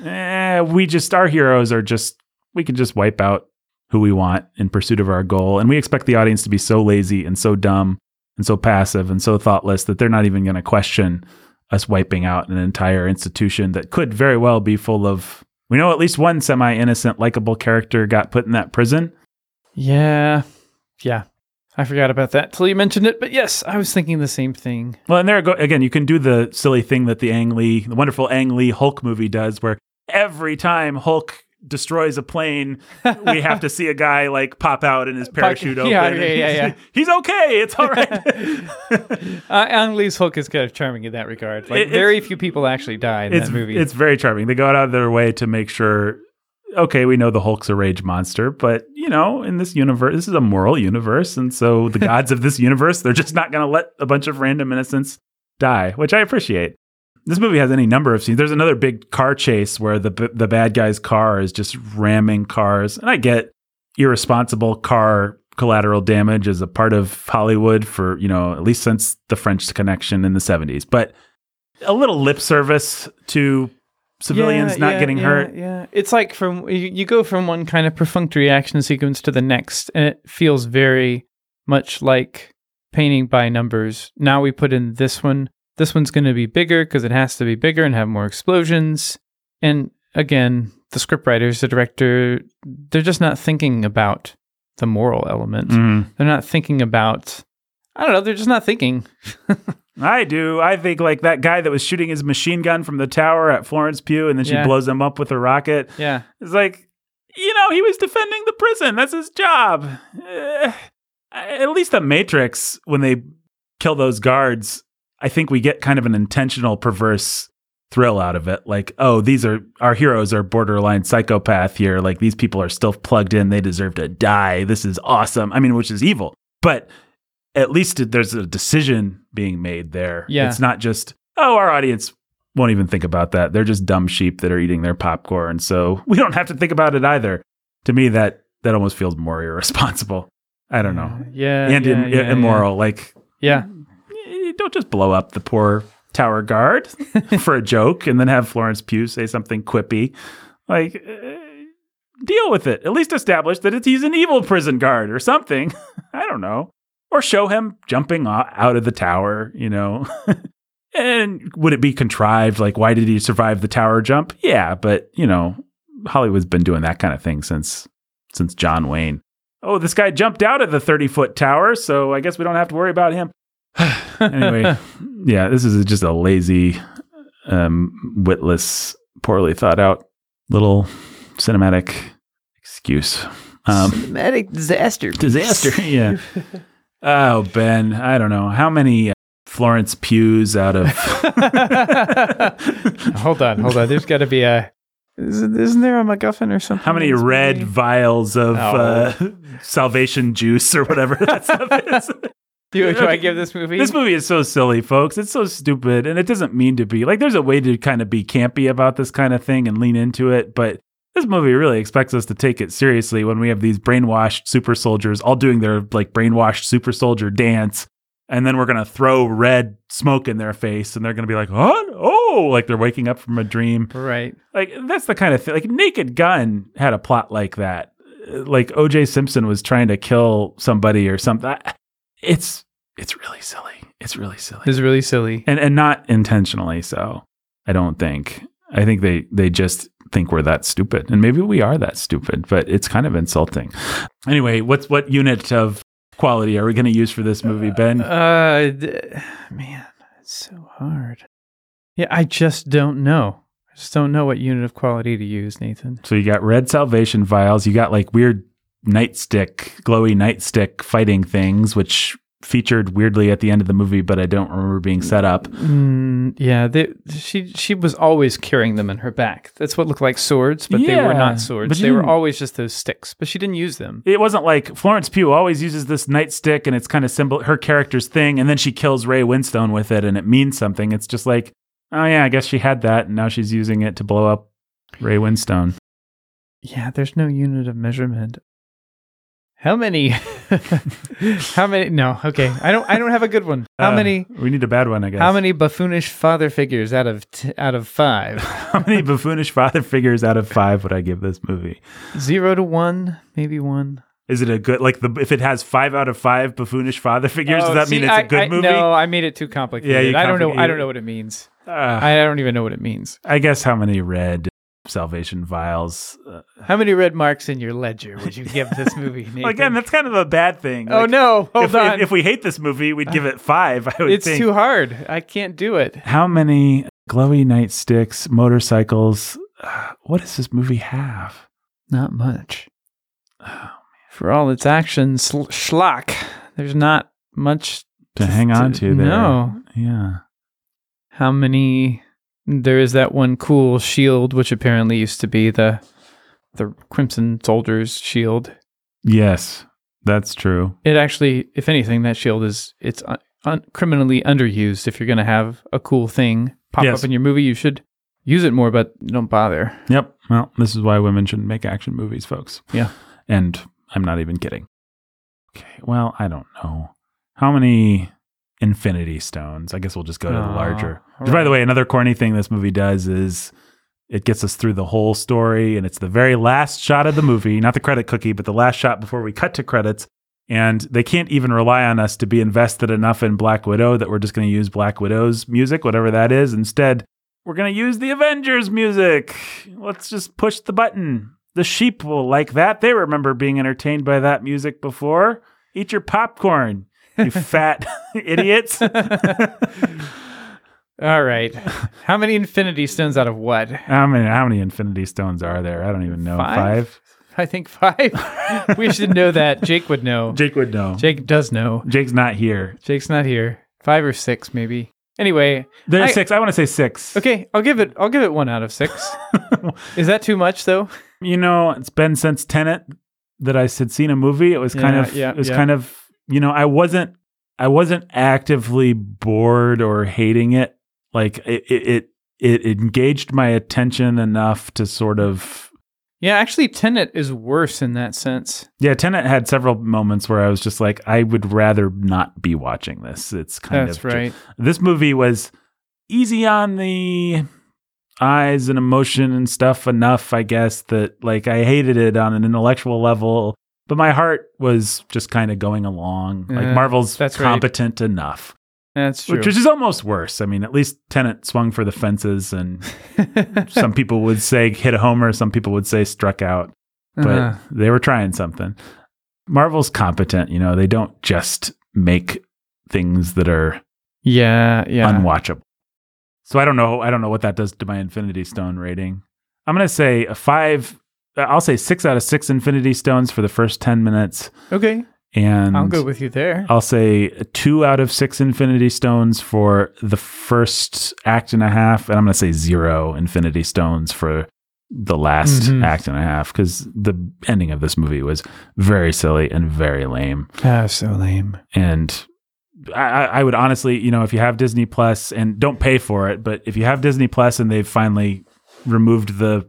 eh, we just our heroes are just we can just wipe out who we want in pursuit of our goal. And we expect the audience to be so lazy and so dumb and so passive and so thoughtless that they're not even going to question us wiping out an entire institution that could very well be full of. We know at least one semi innocent, likable character got put in that prison. Yeah. Yeah. I forgot about that till you mentioned it, but yes, I was thinking the same thing. Well, and there go again. You can do the silly thing that the Ang Lee, the wonderful Ang Lee Hulk movie does, where every time Hulk destroys a plane, we have to see a guy like pop out and his parachute yeah, open. yeah, yeah, he's, yeah. he's okay. It's all right. Uh, Ang Lee's Hulk is kind of charming in that regard. Like, It- very few people actually die in that movie. it's very charming. They go out of their way to make sure. Okay, we know the Hulk's a rage monster, but you know, in this universe, this is a moral universe, and so the gods of this universe, they're just not going to let a bunch of random innocents die, which I appreciate. This movie has any number of scenes. There's another big car chase where the the bad guy's car is just ramming cars, and I get irresponsible car collateral damage as a part of Hollywood for you know at least since the French Connection in the 70s, but a little lip service to civilians Yeah, not yeah, getting yeah, hurt. Yeah, it's like from you, you go from one kind of perfunctory action sequence to the next, and it feels very much like painting by numbers. Now we put in this one. This one's going to be bigger because it has to be bigger and have more explosions. And again, the scriptwriters, the director, they're just not thinking about the moral element. Mhm. They're not thinking about. I don't know. They're just not thinking. I do. I think like that guy that was shooting his machine gun from the tower at Florence Pugh, and then she Yeah. blows him up with a rocket. Yeah. It's like, you know, he was defending the prison. That's his job. Eh, at least the Matrix, when they kill those guards, I think we get kind of an intentional perverse thrill out of it. Like, oh, these are our heroes are borderline psychopath here. Like these people are still plugged in. They deserve to die. This is awesome. I mean, which is evil, but at least there's a decision being made there. Yeah. It's not just, oh, our audience won't even think about that. They're just dumb sheep that are eating their popcorn. So we don't have to think about it either. To me, that that almost feels more irresponsible. I don't know. Yeah. and yeah, im- yeah, immoral. Like, Yeah. Don't just blow up the poor tower guard for a joke and then have Florence Pugh say something quippy. Like, eh, deal with it. At least establish that it's, he's an evil prison guard or something. I don't know. Or show him jumping out of the tower, you know. and would it be contrived? Like, why did he survive the tower jump? Yeah, but, you know, Hollywood's been doing that kind of thing since since John Wayne. Oh, this guy jumped out of the 30 foot tower, so I guess we don't have to worry about him. anyway, yeah, this is just a lazy, um, witless, poorly thought out little cinematic excuse. Um, Cinematic disaster. disaster. yeah. Oh, Ben, I don't know how many uh, Florence Pughs out of. hold on, hold on. There's got to be a. Isn't, isn't there a MacGuffin or something? How many red movie? vials of Oh. uh, salvation juice or whatever that stuff is? Do, do I give this movie? This movie is so silly, folks. It's so stupid, and it doesn't mean to be. Like, there's a way to kind of be campy about this kind of thing and lean into it, but this movie really expects us to take it seriously when we have these brainwashed super soldiers all doing their like brainwashed super soldier dance, and then we're gonna throw red smoke in their face, and they're gonna be like, "What? Oh!" Like they're waking up from a dream. right. Like that's the kind of thing. Like Naked Gun had a plot like that. Like O.J. Simpson was trying to kill somebody or something. It's it's really silly. It's really silly, It's really silly. and and not intentionally so. I don't think. I think they they just think we're that stupid, and maybe we are that stupid. But it's kind of insulting. Anyway, what's what unit of quality are we going to use for this movie, Ben? Uh, d- man, it's so hard. Yeah, I just don't know. I just don't know what unit of quality to use, Nathan. So you got red salvation vials. You got like weird nightstick, glowy nightstick fighting things, which featured weirdly at the end of the movie, but I don't remember being set up. Mm, yeah, they, she she was always carrying them in her back. That's what looked like swords, but they were not swords. but They were always just those sticks, but she didn't use them. It wasn't like Florence Pugh always uses this nightstick and it's kind of symbol her character's thing, and then she kills Ray Winstone with it and it means something. It's just like, oh yeah, I guess she had that and now she's using it to blow up Ray Winstone. Yeah, there's no unit of measurement. How many How many? No, okay. I don't. I don't have a good one. How Uh, many? We need a bad one, I guess. How many buffoonish father figures out of t- out of five? How many buffoonish father figures out of five would I give this movie? Zero to one, maybe one. Is it a good like the if it has five out of five buffoonish father figures? does Oh, that see, mean it's a a good movie? No, I made it too complicated. Yeah, I don't know. I don't know what it means. Uh, I don't even know what it means. I guess how many red salvation vials? Uh, How many red marks in your ledger would you give this movie? Nathan? well, again, that's kind of a bad thing. oh Like, no! Hold if, on. if, if we hate this movie, we'd give it five. I would it's think. too hard. I can't do it. How many glowy nightsticks, motorcycles? Uh, what does this movie have? Not much. For all its action sl- schlock, there's not much To hang on to there. No. Yeah. How many? There is that one cool shield, which apparently used to be the the Crimson Soldier's shield. Yes, that's true. It actually, if anything, that shield is it's un- un- criminally underused. If you're going to have a cool thing pop Yes. up in your movie, you should use it more, but don't bother. Yep. Well, this is why women shouldn't make action movies, folks. Yeah. And I'm not even kidding. Okay. Well, I don't know. How many infinity stones? I guess we'll just go to the larger. Which, by the way, another corny thing this movie does is it gets us through the whole story and it's the very last shot of the movie, not the credit cookie, but the last shot before we cut to credits. And they can't even rely on us to be invested enough in Black Widow that we're just going to use Black Widow's music, whatever that is. Instead, we're going to use the Avengers music. Let's just push the button. The sheep will like that. They remember being entertained by that music before. Eat your popcorn, you fat idiots. All right. How many Infinity Stones out of what? How many how many infinity stones are there? I don't even know. Five? I think five. we should know that. Jake would know. Jake would know. Jake does know. Jake's not here. Jake's not here. Five or six, maybe. Anyway, There's I- six. I want to say six. okay, I'll give it. I'll give it one out of six. Is that too much, though? You know, it's been since Tenet that I had seen a movie. It was kind Yeah, of yeah, it was yeah. kind of you know, I wasn't I wasn't actively bored or hating it. Like it it it, it engaged my attention enough to sort of Yeah, actually, Tenet is worse in that sense. Yeah, Tenet had several moments where I was just like, I would rather not be watching this. It's kind That's of right. This movie was easy on the eyes and emotion and stuff enough, I guess, that like I hated it on an intellectual level, but my heart was just kind of going along. Like Marvel's that's right. competent enough, That's true. which, which is almost worse. I mean, at least Tenet swung for the fences, and some people would say hit a homer, some people would say struck out but Uh-huh. they were trying something. Marvel's competent, you know, they don't just make things that are yeah, yeah. unwatchable. So I don't know, I don't know what that does to my Infinity Stone rating. I'm going to say a 5 uh, I'll say 6 out of 6 Infinity Stones for the first 10 minutes okay, and I'll go with you there. I'll say 2 out of 6 Infinity Stones for the first act and a half and I'm going to say 0 Infinity Stones for the last Mhm. act and a half because the ending of this movie was very silly and very lame. Ah, so lame. And I I would honestly, you know, if you have Disney Plus and don't pay for it, but if you have Disney Plus and they've finally removed the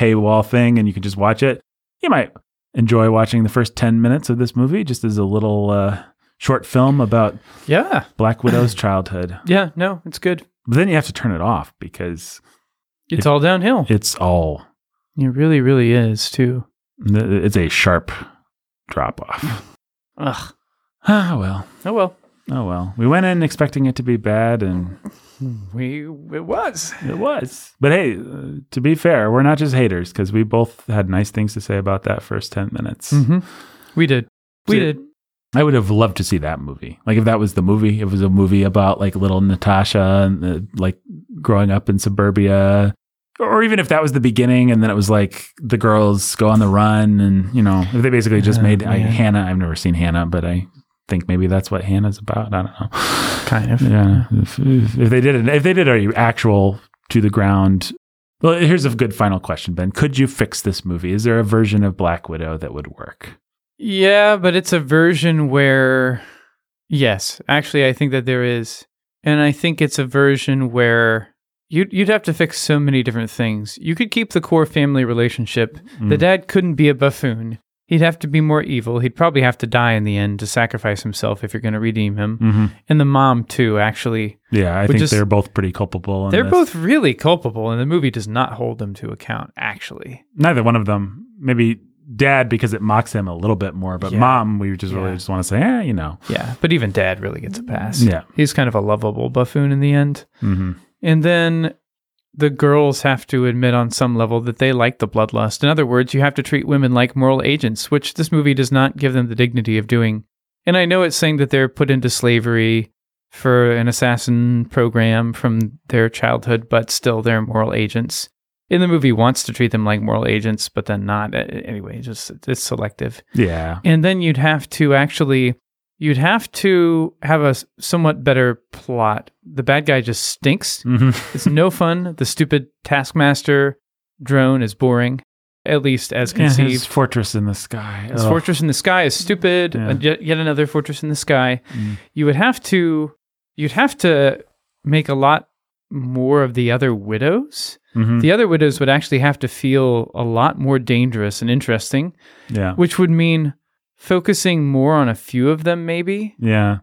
paywall thing and you can just watch it, you might enjoy watching the first 10 minutes of this movie just as a little uh, short film about Yeah, Black Widow's childhood. yeah. No, it's good. But then you have to turn it off because It's all downhill. it's all, It really, really is too. it's a sharp drop off. Ugh. Ah, well. Oh well. Oh well, we went in expecting it to be bad, and We it was. it was. But hey, uh, to be fair, we're not just haters because we both had nice things to say about that first ten minutes. Mm-hmm. We did. We did. I would have loved to see that movie. Like if that was the movie, it was a movie about like little Natasha and uh, like growing up in suburbia, or even if that was the beginning and then it was like the girls go on the run and you know if they basically just Oh, made I. Hanna. I've never seen Hanna, but I think maybe that's what Hanna's about. I don't know. Kind of. Yeah, if, if if they did it, if they did a actual to the ground. Well, here's a good final question, Ben. Could you fix this movie? Is there a version of Black Widow that would work? Yeah, but it's a version where, yes, actually, I think that there is, and I think it's a version where you'd you'd have to fix so many different things. You could keep the core family relationship. The Mm. dad couldn't be a buffoon. He'd have to be more evil. He'd probably have to die in the end to sacrifice himself if you're going to redeem him. hmm And the mom too, actually. Yeah, I think is- they're both pretty culpable. They're this. both really culpable, and the movie does not hold them to account, actually. neither one of them. Maybe dad because it mocks him a little bit more, but Yeah. mom, we just really Yeah. just want to say, eh, you know. Yeah, but even dad really gets a pass. Yeah. He's kind of a lovable buffoon in the end. hmm And then the girls have to admit on some level that they like the bloodlust. In other words, you have to treat women like moral agents, which this movie does not give them the dignity of doing. And I know it's saying that they're put into slavery for an assassin program from their childhood, but still they're moral agents. In the movie wants to treat them like moral agents, but then not. Anyway, just it's selective. Yeah. And then you'd have to actually you'd have to have a somewhat better plot. The bad guy just stinks. hmm It's no fun. The stupid Taskmaster drone is boring, at least as Yeah, his conceived. fortress in the sky. His Ugh. fortress in the sky is stupid. Yeah. Yet, yet another fortress in the sky. Mm. You would have to, you'd have to make a lot more of the other widows. Mhm. The other widows would actually have to feel a lot more dangerous and interesting, Yeah. which would mean focusing more on a few of them, maybe. Yeah.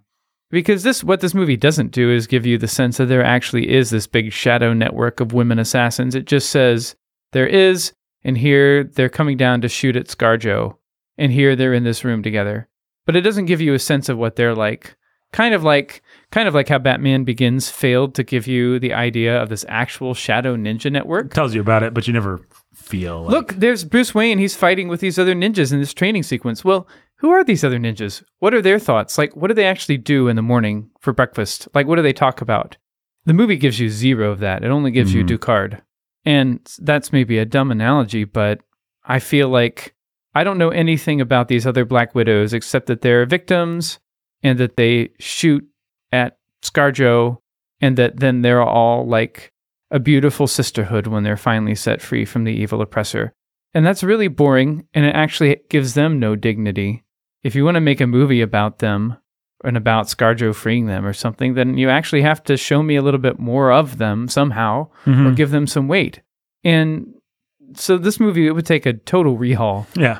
Because this, what this movie doesn't do is give you the sense that there actually is this big shadow network of women assassins. It just says there is, and here they're coming down to shoot at ScarJo, and here they're in this room together. But it doesn't give you a sense of what they're like. Kind of like, kind of like how Batman Begins failed to give you the idea of this actual shadow ninja network. tells you about it, but you never feel like, Look, there's Bruce Wayne. He's fighting with these other ninjas in this training sequence. Well, who are these other ninjas? What are their thoughts? Like, what do they actually do in the morning for breakfast? Like, what do they talk about? The movie gives you zero of that. It only gives you Mhm. Ducard. And that's maybe a dumb analogy, but I feel like I don't know anything about these other Black Widows except that they're victims and that they shoot at ScarJo and that then they're all like a beautiful sisterhood when they're finally set free from the evil oppressor. And that's really boring, and it actually gives them no dignity. If you want to make a movie about them and about ScarJo freeing them or something, then you actually have to show me a little bit more of them somehow or Mhm. give them some weight. And so this movie, it would take a total rehaul. yeah.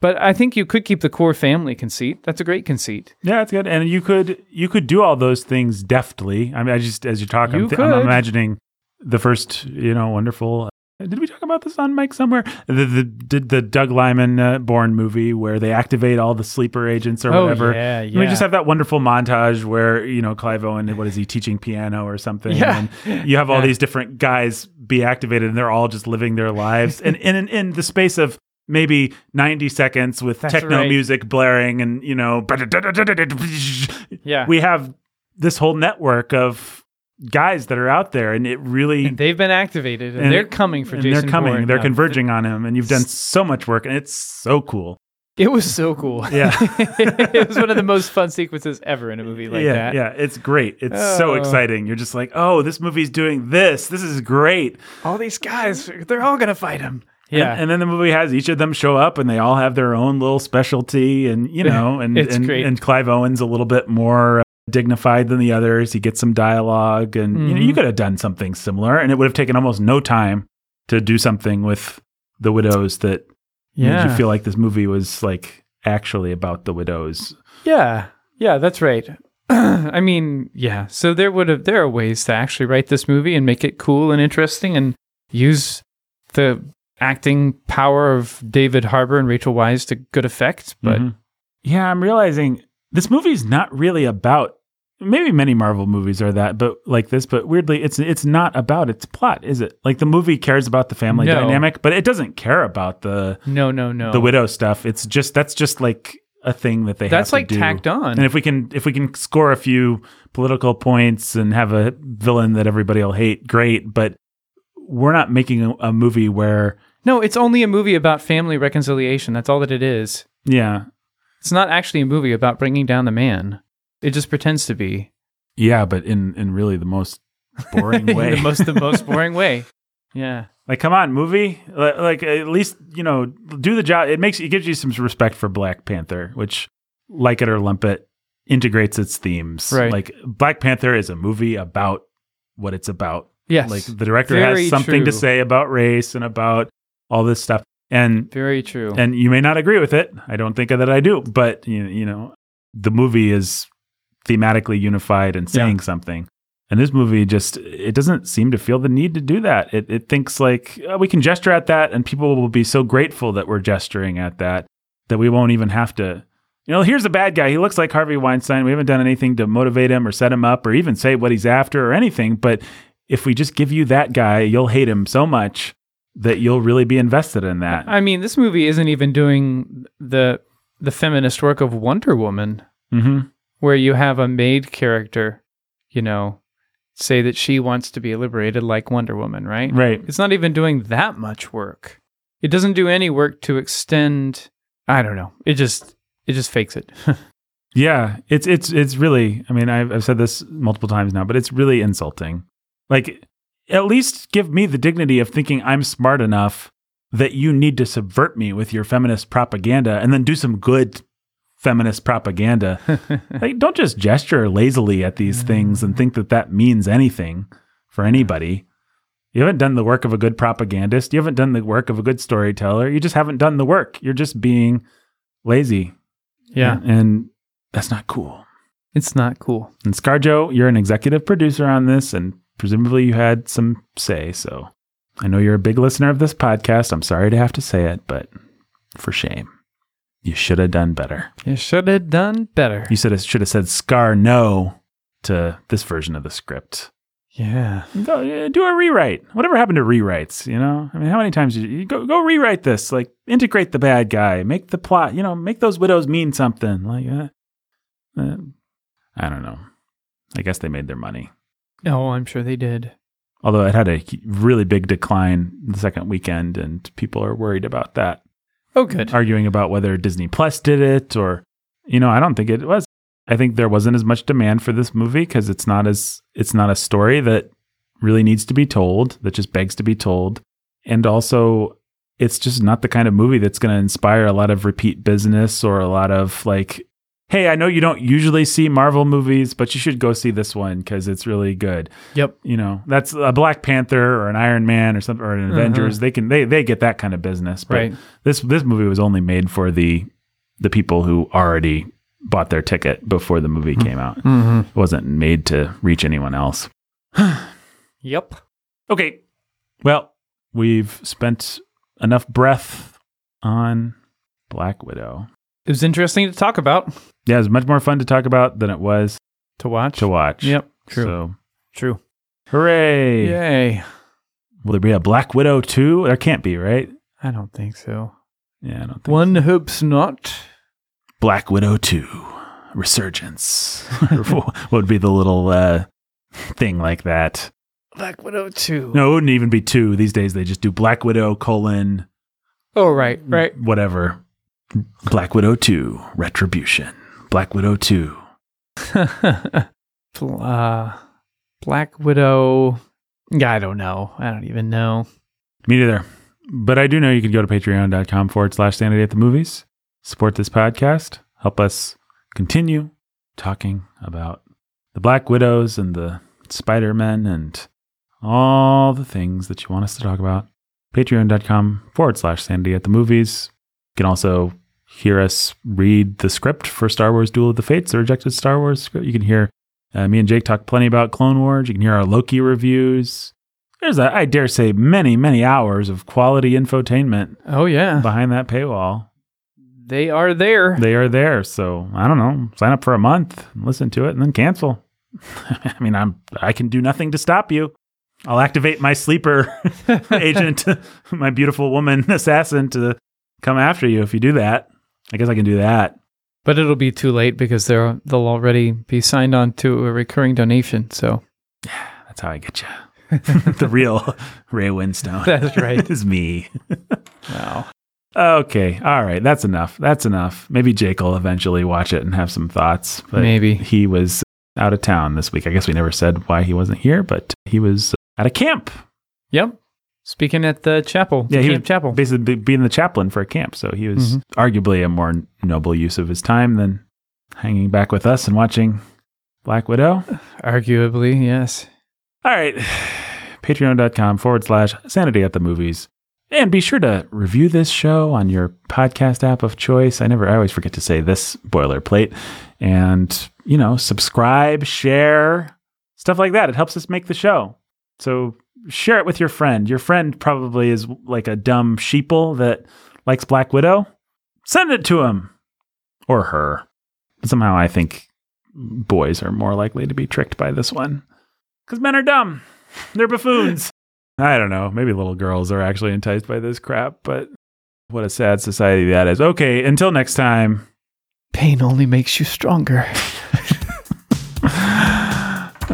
But I think you could keep the core family conceit. That's a great conceit. Yeah, that's good. And you could you could do all those things deftly. I mean, I just as you talk, You I'm, th- I'm imagining the first, you know, wonderful. Did we talk about this on Mike somewhere? The the did the Doug Liman uh, Bourne movie where they activate all the sleeper agents or whatever. Oh, yeah, And we just have that wonderful montage where you know Clive Owen, what is he teaching piano or something? Yeah. And you have all Yeah. these different guys be activated, and they're all just living their lives, and in, in in the space of maybe 90 seconds with That's techno right. music blaring and you know yeah. we have this whole network of guys that are out there and it really and they've been activated, and, and they're coming for and Jason. they're coming Bourne. they're converging on him and you've done so much work and it's so cool It was so cool. Yeah. it was one of the most fun sequences ever in a movie like yeah that. yeah it's great it's so Oh. exciting you're just like oh this movie's doing this this is great All these guys, they're all gonna fight him. And- Yeah. and, then the movie has each of them show up and they all have their own little specialty and you know and It's and, great. and clive owen's a little bit more dignified than the others he gets some dialogue and you know you could have done something similar and it would have taken almost no time to do something with the widows that made you feel like this movie was like actually about the widows Yeah, yeah, that's right. I mean, yeah. So there would have there are ways to actually write this movie and make it cool and interesting and use the acting power of David Harbour and Rachel Weisz to good effect. But Mhm. yeah i'm realizing this movie is not really about maybe many marvel movies are that but like this but weirdly it's it's not about its plot is it like the movie cares about the family No. dynamic but it doesn't care about the no, no, no. the widow stuff it's just that's just like a thing that they that's have to like tacked on. and if we can if we can score a few political points and have a villain that everybody will hate great but we're not making a, a movie where no, it's only a movie about family reconciliation. That's all that it is. yeah It's not actually a movie about bringing down the man. It just pretends to be yeah but in in really the most boring way the most the most boring way. Yeah. Like, come on, movie! Like, like, at least you know, do the job. It makes it gives you some respect for Black Panther, which, like it or lump it, integrates its themes. Right. Like, Black Panther is a movie about what it's about. Yes. Like, the director Very has something to say about race and about all this stuff. And Very true. and you may not agree with it. I don't think that I do, but you, you know, the movie is thematically unified and saying something. And this movie just it doesn't seem to feel the need to do that. It it thinks like "Oh, we can gesture at that and people will be so grateful that we're gesturing at that that we won't even have to you know, here's a bad guy. He looks like Harvey Weinstein. We haven't done anything to motivate him or set him up or even say what he's after or anything, but if we just give you that guy, you'll hate him so much that you'll really be invested in that. I mean, this movie isn't even doing the the feminist work of Wonder Woman, Mhm. Where you have a maid character, you know, say that she wants to be liberated like Wonder Woman, right? Right. It's not even doing that much work. It doesn't do any work to extend. I don't know. It just it just fakes it. Yeah, it's it's it's really. I mean, I've I've said this multiple times now, but it's really insulting. Like, at least give me the dignity of thinking I'm smart enough that you need to subvert me with your feminist propaganda, and then do some good feminist propaganda. like, don't just gesture lazily at these mm. things and think that that means anything for anybody. You haven't done the work of a good propagandist. You haven't done the work of a good storyteller. You just haven't done the work. You're just being lazy. yeah, And that's not cool. it's not cool. And Scarjo, you're an executive producer on this, and presumably you had some say. So I know you're a big listener of this podcast. I'm sorry to have to say it, but for shame. You should have done better. You should have done better. You should have, should have said Scar no to this version of the script. Yeah. Go, do a rewrite. Whatever happened to rewrites? You know, I mean, how many times did you, you go go rewrite this? Like integrate the bad guy, make the plot. You know, make those widows mean something. Like, uh, uh, I don't know. I guess they made their money. Oh, I'm sure they did. Although it had a really big decline the second weekend, and people are worried about that, Oh, good. arguing about whether Disney Plus did it or, you know, I don't think it was. I think there wasn't as much demand for this movie because it's not as it's not a story that really needs to be told that just begs to be told, and also it's just not the kind of movie that's going to inspire a lot of repeat business or a lot of like. Hey, I know you don't usually see Marvel movies, but you should go see this one because it's really good Yep. you know that's a black panther or an iron man or something or an avengers they can they they get that kind of business but Right. this this movie was only made for the the people who already bought their ticket before the movie came out Mm-hmm. it wasn't made to reach anyone else Yep. okay well we've spent enough breath on black widow It was interesting to talk about, yeah it was much more fun to talk about than it was to watch. to watch Yep. True. so True. hooray Yay. will there be a black widow too there can't be right I don't think so. yeah i don't think One hopes not. Black Widow 2 Resurgence. what would be the little uh, thing like that? Black Widow 2. No, it wouldn't even be two. These days they just do Black Widow colon Oh, right. Right. whatever. Black Widow 2 Retribution. Black Widow 2. Uh, Black Widow. I don't know. I don't even know. Me neither. But I do know you can go to patreon.com forward slash sanity at the movies, support this podcast, help us continue talking about the Black Widows and the Spider Men and all the things that you want us to talk about. Patreon.com forward slash sanity at the movies. You can also hear us read the script for Star Wars Duel of the Fates, the rejected Star Wars script. You can hear uh, me and Jake talk plenty about Clone Wars. You can hear our Loki reviews. There's, a, I dare say, many, many hours of quality infotainment Oh, yeah. behind that paywall. They are there. They are there. So I don't know. Sign up for a month, listen to it, and then cancel. I mean, I'm I can do nothing to stop you. I'll activate my sleeper agent, my beautiful woman assassin, to come after you if you do that. I guess I can do that. But it'll be too late because they're, they'll already be signed on to a recurring donation. So yeah, That's how I get you. the real Ray Winstone. that's right. is me. wow. Okay. All right. That's enough. That's enough. Maybe Jake will eventually watch it and have some thoughts. But Maybe. he was out of town this week. I guess we never said why he wasn't here, but he was at a camp. Yep. Speaking at the chapel. Yeah, the he camp was chapel. basically being the chaplain for a camp. So he was Mhm. arguably a more noble use of his time than hanging back with us and watching Black Widow. Arguably, yes. All right. Patreon.com forward slash sanity at the movies. And be sure to review this show on your podcast app of choice. I never, I always forget to say this boilerplate. And, you know, subscribe, share, stuff like that. It helps us make the show. So share it with your friend. Your friend probably is like a dumb sheeple that likes Black Widow. Send it to him or her. Somehow I think boys are more likely to be tricked by this one because men are dumb. They're buffoons. I don't know. Maybe little girls are actually enticed by this crap, but what a sad society that is. Okay, until next time. Pain only makes you stronger.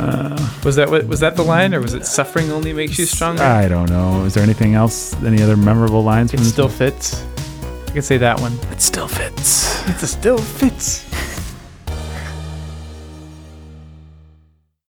Uh, was that what was that the line, or was it suffering only makes you stronger? I don't know. Is there anything else? Any other memorable lines? it from still one? fits. I could say that one. It still fits. It still fits.